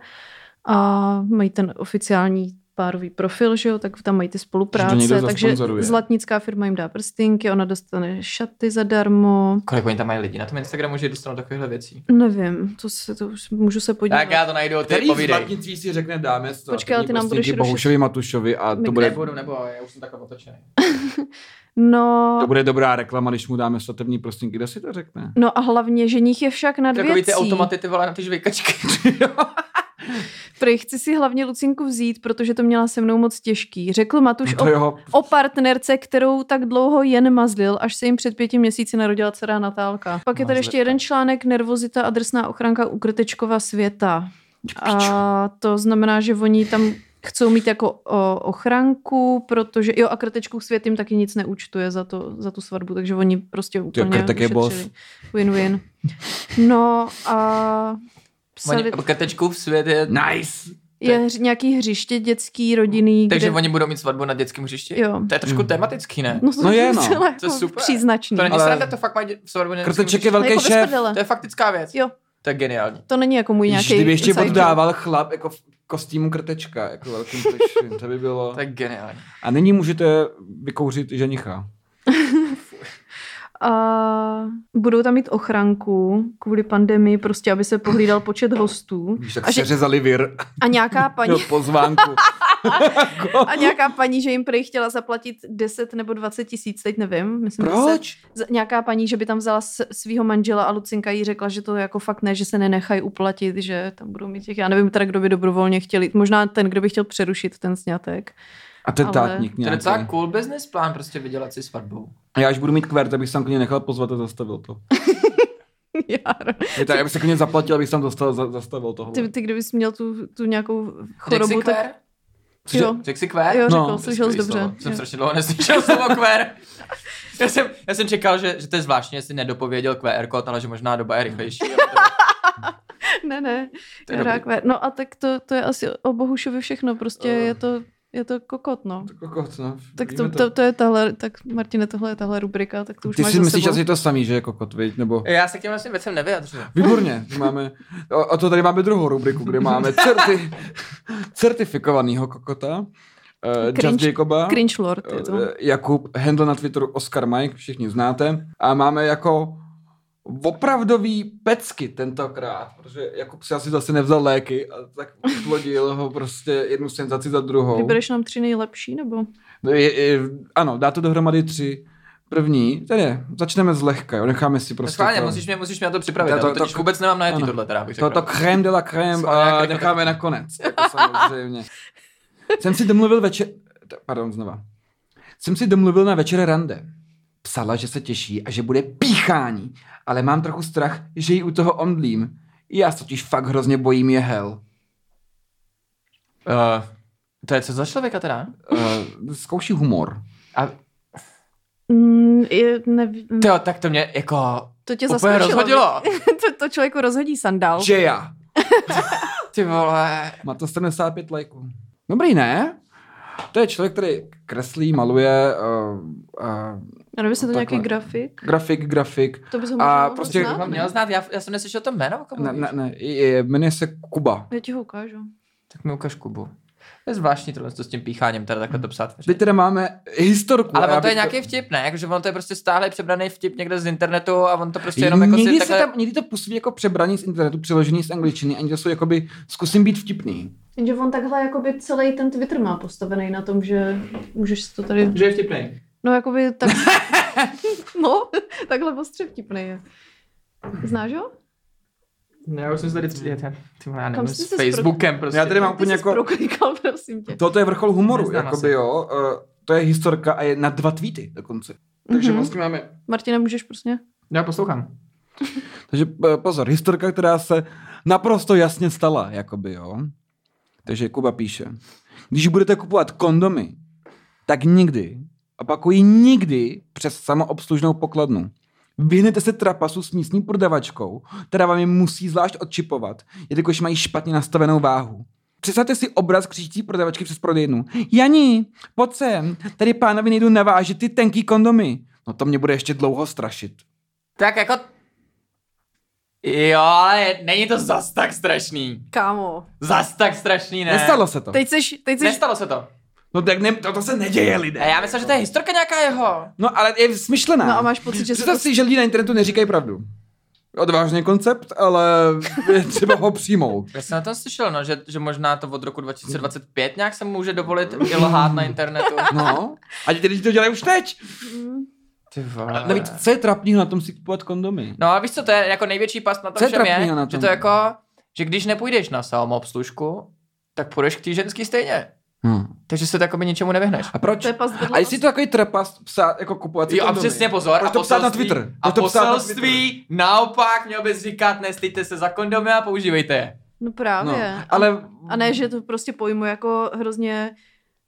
a mají ten oficiální párový profil, že jo, tak tam mají ty spolupráce, takže zlatnická firma jim dá prstinky, ona dostane šaty zadarmo, Kolik oni tam mají lidi na tom Instagramu, že dostanou takovéhle věcí? nevím, to se, to už můžu se podívat. Tak já to najdu, ty Který povídej. zlatnictví si řekne dáme z Počkej, ale ty nám budeš. Bohušovi Matušovi a My to bude, Nebudu, nebo já už jsem takhle otočený. No, to bude dobrá reklama, když mu dáme svatební prostinky. Kdo si to řekne? no a hlavně ženich je však nad Takový ty věcí. automaty, ty vole, na ty žvejkačky. Prej chci si hlavně Lucinku vzít, protože to měla se mnou moc těžký. Řekl Matuš To o, jeho, o partnerce, kterou tak dlouho jen mazlil, až se jim před pěti měsíci narodila dcera Natálka. Pak je tady ještě jeden článek Nervozita a drsná ochranka u Krtečkova světa. A to znamená, že oni tam chcou mít jako o, ochranku, protože jo a Krtečkův svět jim taky nic neúčtuje za, to, za tu svatbu, takže oni prostě úplně Krtek je boss. ušetřili. Win-win. No a psali, krtečkův svět je... nice. je hř, nějaký hřiště dětský, rodinný, Takže kde... oni budou mít svatbu na dětském hřišti? Jo. To je trošku Hmm. tematický, ne? No, to No je, no. celé To je jako super. příznačný. To není Ale- sranda, to fakt mají svatbu na dětském Krteček je velký jako bez šéf. To je faktická věc. Jo, To je geniální. to není jako můj nějaký Kdyby ještě inside joke. oddával chlap jako v kostýmu krtečka, jako velkým pliším, to by bylo... To je geniální. A nyní můžete vykouřit ženicha. A budou tam mít ochranku kvůli pandemii, prostě aby se pohlídal počet hostů. Když tak A, že, vir a nějaká paní, do pozvánku. a nějaká paní, že jim prej chtěla zaplatit 10 nebo 20 tisíc, teď nevím. Myslím, že Proč? Se, nějaká paní, že by tam vzala svého manžela a Lucinka jí řekla, že to jako fakt ne, že se nenechají uplatit, že tam budou mít těch, já nevím teda, kdo by dobrovolně chtěli, možná ten, kdo by chtěl přerušit ten sňatek. A ten Ale- tátník To je nějaký. docela cool business plán, prostě vydělat si svatbou. A já až budu mít kvert, abych se tam klidně nechal pozvat a zastavil to. Jaro. Je to, já bych se klidně zaplatil, abych tam dostal, za, zastavil tohle. Ty, ty kdybys měl tu, tu nějakou chorobu, tak jo. Řekl si kvér? Jo, řekl, No, no, slyšel jsi dobře. slovo. Jsem Jo. strašně dlouho neslyšel slovo kvér. Já jsem, já jsem čekal, že, že to je zvláštní, jestli nedopověděl QR kód, ale že možná doba je rychlejší. ne, ne. To je já dobrý. rákve. No a tak to, to je asi o Bohušovi všechno. Prostě Eh. je to, je to kokot, no. To kokot, no. Tak Víme to, to, to je tahle, tak Martine, tohle je tahle rubrika, tak to už Ty máš si za myslíš sebou. asi to samý, že je kokot, viď? Nebo... Já se k těm vlastně věcem nevyjadřuju. Výborně, máme, a to tady máme druhou rubriku, kde máme certi, certifikovanýho kokota, uh, Cringe- Just Jacoba, Cringe Lord je to. eh, Jakub, handle na Twitteru Oscar Mike, všichni znáte, a máme jako opravdový pecky tentokrát, protože Jakub si asi zase nevzal léky a tak plodil ho prostě jednu senzaci za druhou. Vybereš nám tři nejlepší, nebo? No Je, je, ano, dá to dohromady tři. První, tedy začneme zlehka, jo, necháme si Prostě Schválně, to, musíš mě, musíš mě na to připravit. To- To, to- to, vůbec nemám najetý ano. tohle, teda bych to, řekl. to crème de la crème a jak- necháme na konec, jako samozřejmě. Jsem si domluvil večer, pardon, znova. Jsem si domluvil na večer rande. Psala, že se těší a že bude píchání, ale mám trochu strach, že ji u toho omdlím. Já se totiž fakt hrozně bojím je hell. Uh, to je co za člověka teda? Uh, zkouší humor. A Mm, je, neví, tyjo, tak to mě jako to tě úplně zaskočilo. rozhodilo. to, to člověku rozhodí sandál. Že já. Ty vole. Má to 75 lajků. Dobrý, ne? To je člověk, který kreslí, maluje, uh, uh, A nebo se to nějaký grafik? grafik, grafik. To bys ho A prostě- znát, měl znát, já, já jsem neslyšel to jméno, Ne, ne, ne, je, jmenuje se Kuba. Já ti ho ukážu. Tak mi ukaž Kubu. To je zvláštní tohle to s tím pícháním, teda takhle to psát. Teď teda máme historku. Ale on to je nějaký vtip, ne? Jakože on to je prostě stále přebraný vtip někde z internetu a on to prostě jenom jako někdy, si se takhle... tam, někdy to působí jako přebraný z internetu, přeložený z angličtiny, ani to jsou jakoby, zkusím být vtipný. Jenže on takhle jakoby celý ten Twitter má postavený na tom, že můžeš si to tady... Že je vtipný. No jakoby tak... no, takhle ostře vtipný je. Znáš ho? Ne, já už jsem se tady tři... Ty vole, já nevím, s se Facebookem prostě. Já tady mám úplně jako... proklikal, prosím tě. Toto je vrchol humoru, Neznám jakoby asi. jo. Uh, to je historka a je na dva tweety dokonce. Takže Mhm. vlastně máme... Martina, můžeš prostě? Já poslouchám. Takže eh, pozor, historka, která se naprosto jasně stala, jakoby jo. Takže Kuba píše. Když budete kupovat kondomy, tak nikdy, opakuji nikdy, přes samoobslužnou pokladnu. Vyhnete se trapasu s místní prodavačkou, která vám je musí zvlášť odčipovat, jelikož mají špatně nastavenou váhu. Představte si obraz křičící prodavačky přes prodejnu. Jani, pojď sem, tady pánovi nejdu navážit ty tenký kondomy. No to mě bude ještě dlouho strašit. Tak jako... Jo, ale není to zas tak strašný. Kámo. Zas tak strašný, ne? Nestalo se to. Teď seš, teď seš Nestalo se to. No tak ne, to, to se neděje, A lidé. já myslím, že to je historka nějaká jeho. No ale je smyšlená. No a máš pocit, že Představ to- si, že lidi na internetu neříkají pravdu. Odvážný koncept, ale je třeba ho přijmout. Já jsem na tom slyšel, no, že, že možná to od roku 2025 nějak se může dovolit i lhát na internetu. No. A ti lidi to dělají už teď. Ty vole. Navíc, co je trapného na tom si kupovat kondomy? No a víš co, to je jako největší past na Co tom je všem je, trapnýho na že tom? to jako, že když nepůjdeš na samoobslužku, tak půjdeš k té ženský stejně. Hm. Takže se to jako by ničemu nevyhneš. A proč? Je A jestli to takový trapas psát, jako kupovat si Jo a kondomy? přesně pozor. Proč a to psát na Twitter? A to psát na Twitter? naopak měl bys říkat, nestýte se za kondomy a používejte je. No právě. No, ale A ne, že to prostě pojmu jako hrozně...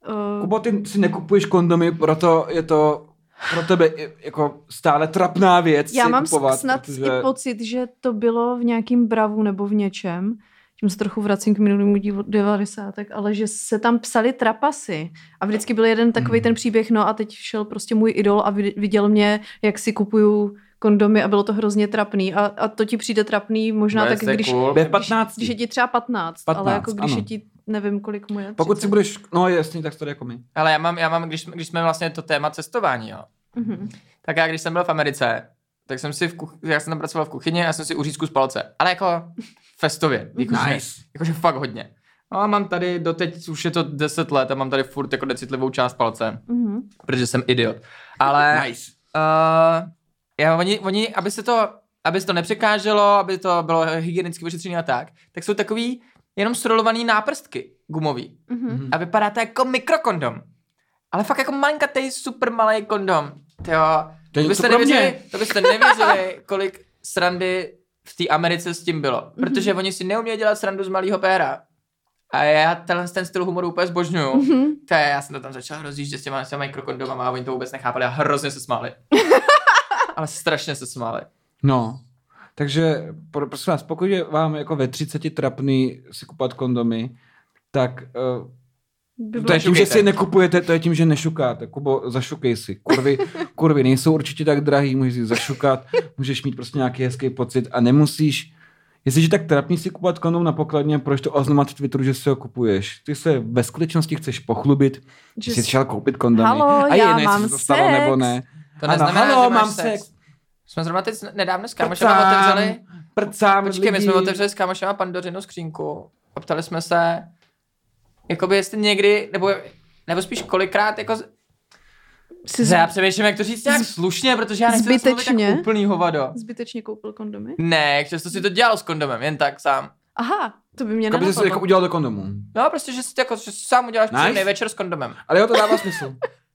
Uh, Kubo, ty si nekupuješ kondomy, proto je to pro tebe jako stále trapná věc já si mám kupovat, snad protože... i pocit, že to bylo v nějakým bravu nebo v něčem, tím se trochu vracím k minulému dílu 90. ale že se tam psali trapasy a vždycky byl jeden takový Hmm. ten příběh, no a teď šel prostě můj idol a vid- viděl mě, jak si kupuju kondomy a bylo to hrozně trapný a, a to ti přijde trapný možná No, tak, když, cool. Ve 15. když je ti třeba 15, 15, ale jako když ano. je ti, nevím kolik mu je. Pokud 30. si budeš, no jasně, tak to jako my. Ale já mám, já mám když, když jsme vlastně to téma cestování, jo. Mhm. Tak já, když jsem byl v Americe, tak jsem si v kuch... já jsem tam pracoval v kuchyni a já jsem si uřízku z palce. Ale jako festově. Jakože, Nice. jakože fakt hodně. No a mám tady doteď, už je to 10 let a mám tady furt jako necitlivou část palce, Mhm. protože jsem idiot. Ale Nice. uh, já, oni, oni, aby se to, aby se to nepřekáželo, aby to bylo hygienicky ošetřené a tak, tak jsou takový jenom strolovaný náprstky gumový. Mhm. A vypadá to jako mikrokondom. Ale fakt jako malinkatej, super malý kondom. Jo, To je to byste, mě. to byste nevěřili, kolik srandy v té Americe s tím bylo. Protože oni si neumějí dělat srandu z malého péra. A já tenhle ten styl humoru úplně zbožňuju. Mhm. To je, já jsem to tam začal rozjíždět s těma, s těma mikrokondomama a oni to vůbec nechápali a hrozně se smáli. Ale strašně se smáli. No. Takže pro- prosím vás, pokud je vám jako ve 30 trapný si kupovat kondomy, tak uh, By to bylo- je tím, že si je nekupujete, to je tím, že nešukáte. Kubo, zašukej si. Kurvy, kurvy nejsou určitě tak drahý, můžeš si zašukat, můžeš mít prostě nějaký hezký pocit a nemusíš Jestliže tak trapný si kupovat kondom na pokladně, proč to oznamovat Twitteru, že si ho kupuješ? Ty se ve skutečnosti chceš pochlubit, že jsi šel koupit kondomy. Halo, a já jedno, jestli mám se to stalo sex. nebo ne. To Ano, neznamená, halo, že máš mám sex. Jsme zrovna teď nedávno s kámošema Prcám, otevřeli, prcám počkej, my lidi. jsme otevřeli s kámošema pandořinu skřínku a ptali jsme se, jakoby jestli někdy, nebo, nebo spíš kolikrát, jako, z- Jsi já přemýšlím, jak to říct nějak slušně, protože já nechci mluvit Zbytečně? jak úplný hovado. zbytečně koupil kondomy? Ne, často si to dělal s kondomem, jen tak sám. Aha, to by mě Jako by jsi nenapadlo. jako udělal do kondomu. No, prostě, že si, jako, že si sám uděláš Nice. večer s kondomem. Ale jo, to dává smysl.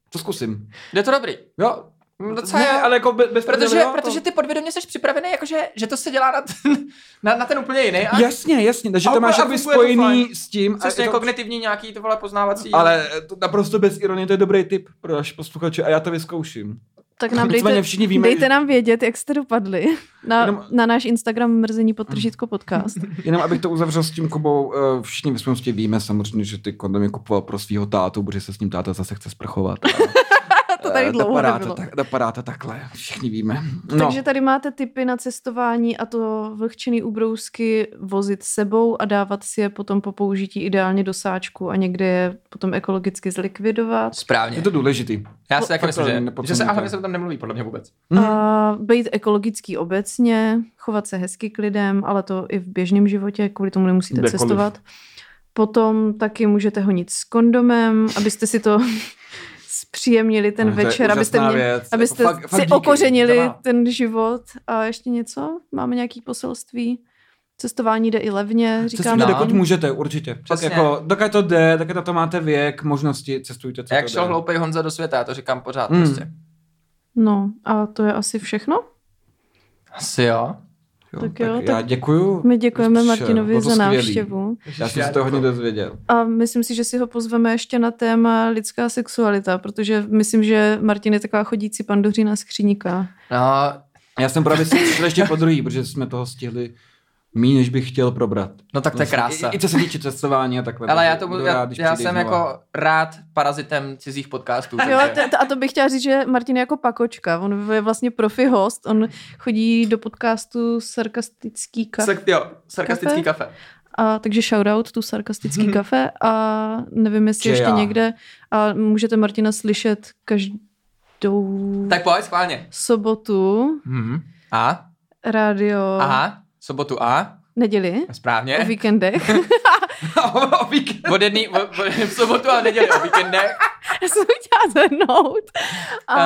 To zkusím. Je to dobrý. Jo. Mm, Docela ne, ale jako bez, Protože, jo, protože ty podvědomě jsi připravený, jakože, že to se dělá na ten, na, na ten úplně jiný. A Jasně, jasně, takže A to máš a jakoby to spojený s tím. a přesně je to- kognitivní nějaký to vole poznávací. Ale to naprosto bez ironie, to je dobrý tip pro naše posluchače a já to vyzkouším. Tak nám Nicméně dejte, všichni víme, dejte že- nám vědět, jak jste dopadli na, Jenom- na náš Instagram mrzení podtržítko podcast. Jenom abych to uzavřel s tím Kubou, eh, všichni ve společnosti víme samozřejmě, že ty kondomy kupoval pro svého tátu, protože se s ním táta zase chce sprchovat. to tady Eh, dlouho dopadá nebylo. to, tak, dopadá to takhle, všichni víme. No, Takže tady máte tipy na cestování a to vlhčený ubrousky vozit sebou a dávat si je potom po použití ideálně do sáčku a někde je potom ekologicky zlikvidovat. Správně. je to důležitý. Já si taky myslím, to že, že se, a hlavně se o tom nemluví, podle mě vůbec. Mhm. A být ekologický obecně, chovat se hezky k lidem, ale to i v běžném životě, kvůli tomu nemusíte Kdekoliv. cestovat. Potom taky můžete honit s kondomem, abyste si to zpříjemnili ten No, večer, abyste, mě, věc. abyste Jako fakt- fakt si díky. okořenili Dává. ten život. A ještě něco? Máme nějaký poselství? Cestování jde i levně, říkáme. Cestujte, dokud můžete, určitě. Tak Přesně. jako, dokud to jde, dokud na to máte věk, možnosti, cestujte, co Jak to šel jde. hloupej Honza do světa, já to říkám pořád Hmm. prostě. No a to je asi všechno. Asi jo. Jo, Tak tak jo, já tak děkuju. My děkujeme přišel. Martinovi Bylo to za návštěvu. Já jsem se to hodně dozvěděl. A myslím si, že si ho pozveme ještě na téma lidská sexualita, protože myslím, že Martin je taková chodící pandořina skříníka. No, Já jsem právě si přišel ještě po druhý, protože jsme toho stihli méně, než bych chtěl probrat. no tak to je krása. I, I co se týče cestování a takhle. Ale já, tomu, budu já, rád, já jsem znova. jako rád parazitem cizích podcastů. Jo, takže- t- t- a to bych chtěla říct, že Martin je jako pakočka. On je vlastně profi host, on chodí do podcastu Sarkastický kafe. Sak, jo, sarkastický kafe. A, takže shoutout tu Sarkastický kafe a nevím, jestli Že ještě já. někde. A můžete Martina slyšet každou Tak pojď, schválně. sobotu, Mhm. A? rádio, Aha, sobotu A, neděli, správně. o víkendech. o víkend. Od jedný, o, o, v sobotu a neděli o víkendech. Já jsem chtěla zhrnout. A,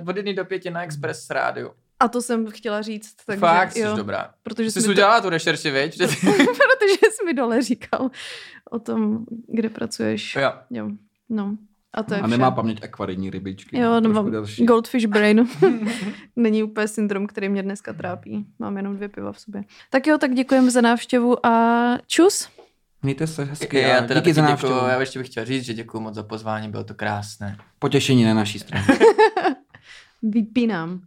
Uh, od jedný do pěti na Express rádiu. a to jsem chtěla říct. Takže, Fakt, jsi jo, dobrá. protože Jsi jsi, udělala tu rešerši, viď? Že protože jsi mi dole říkal o tom, kde pracuješ. jo. Jo, no. A to je A vše. nemá paměť akvarijní rybičky. Jo, nemám. Goldfish brain. Není úplně syndrom, který mě dneska trápí. Mám jenom dvě piva v sobě. Tak jo, tak děkujeme za návštěvu a čus. Mějte se hezky Já a teda díky taky za děkuju, návštěvu. já ještě bych chtěl říct, že děkuju moc za pozvání, bylo to krásné. Potěšení na naší straně. Vypínám.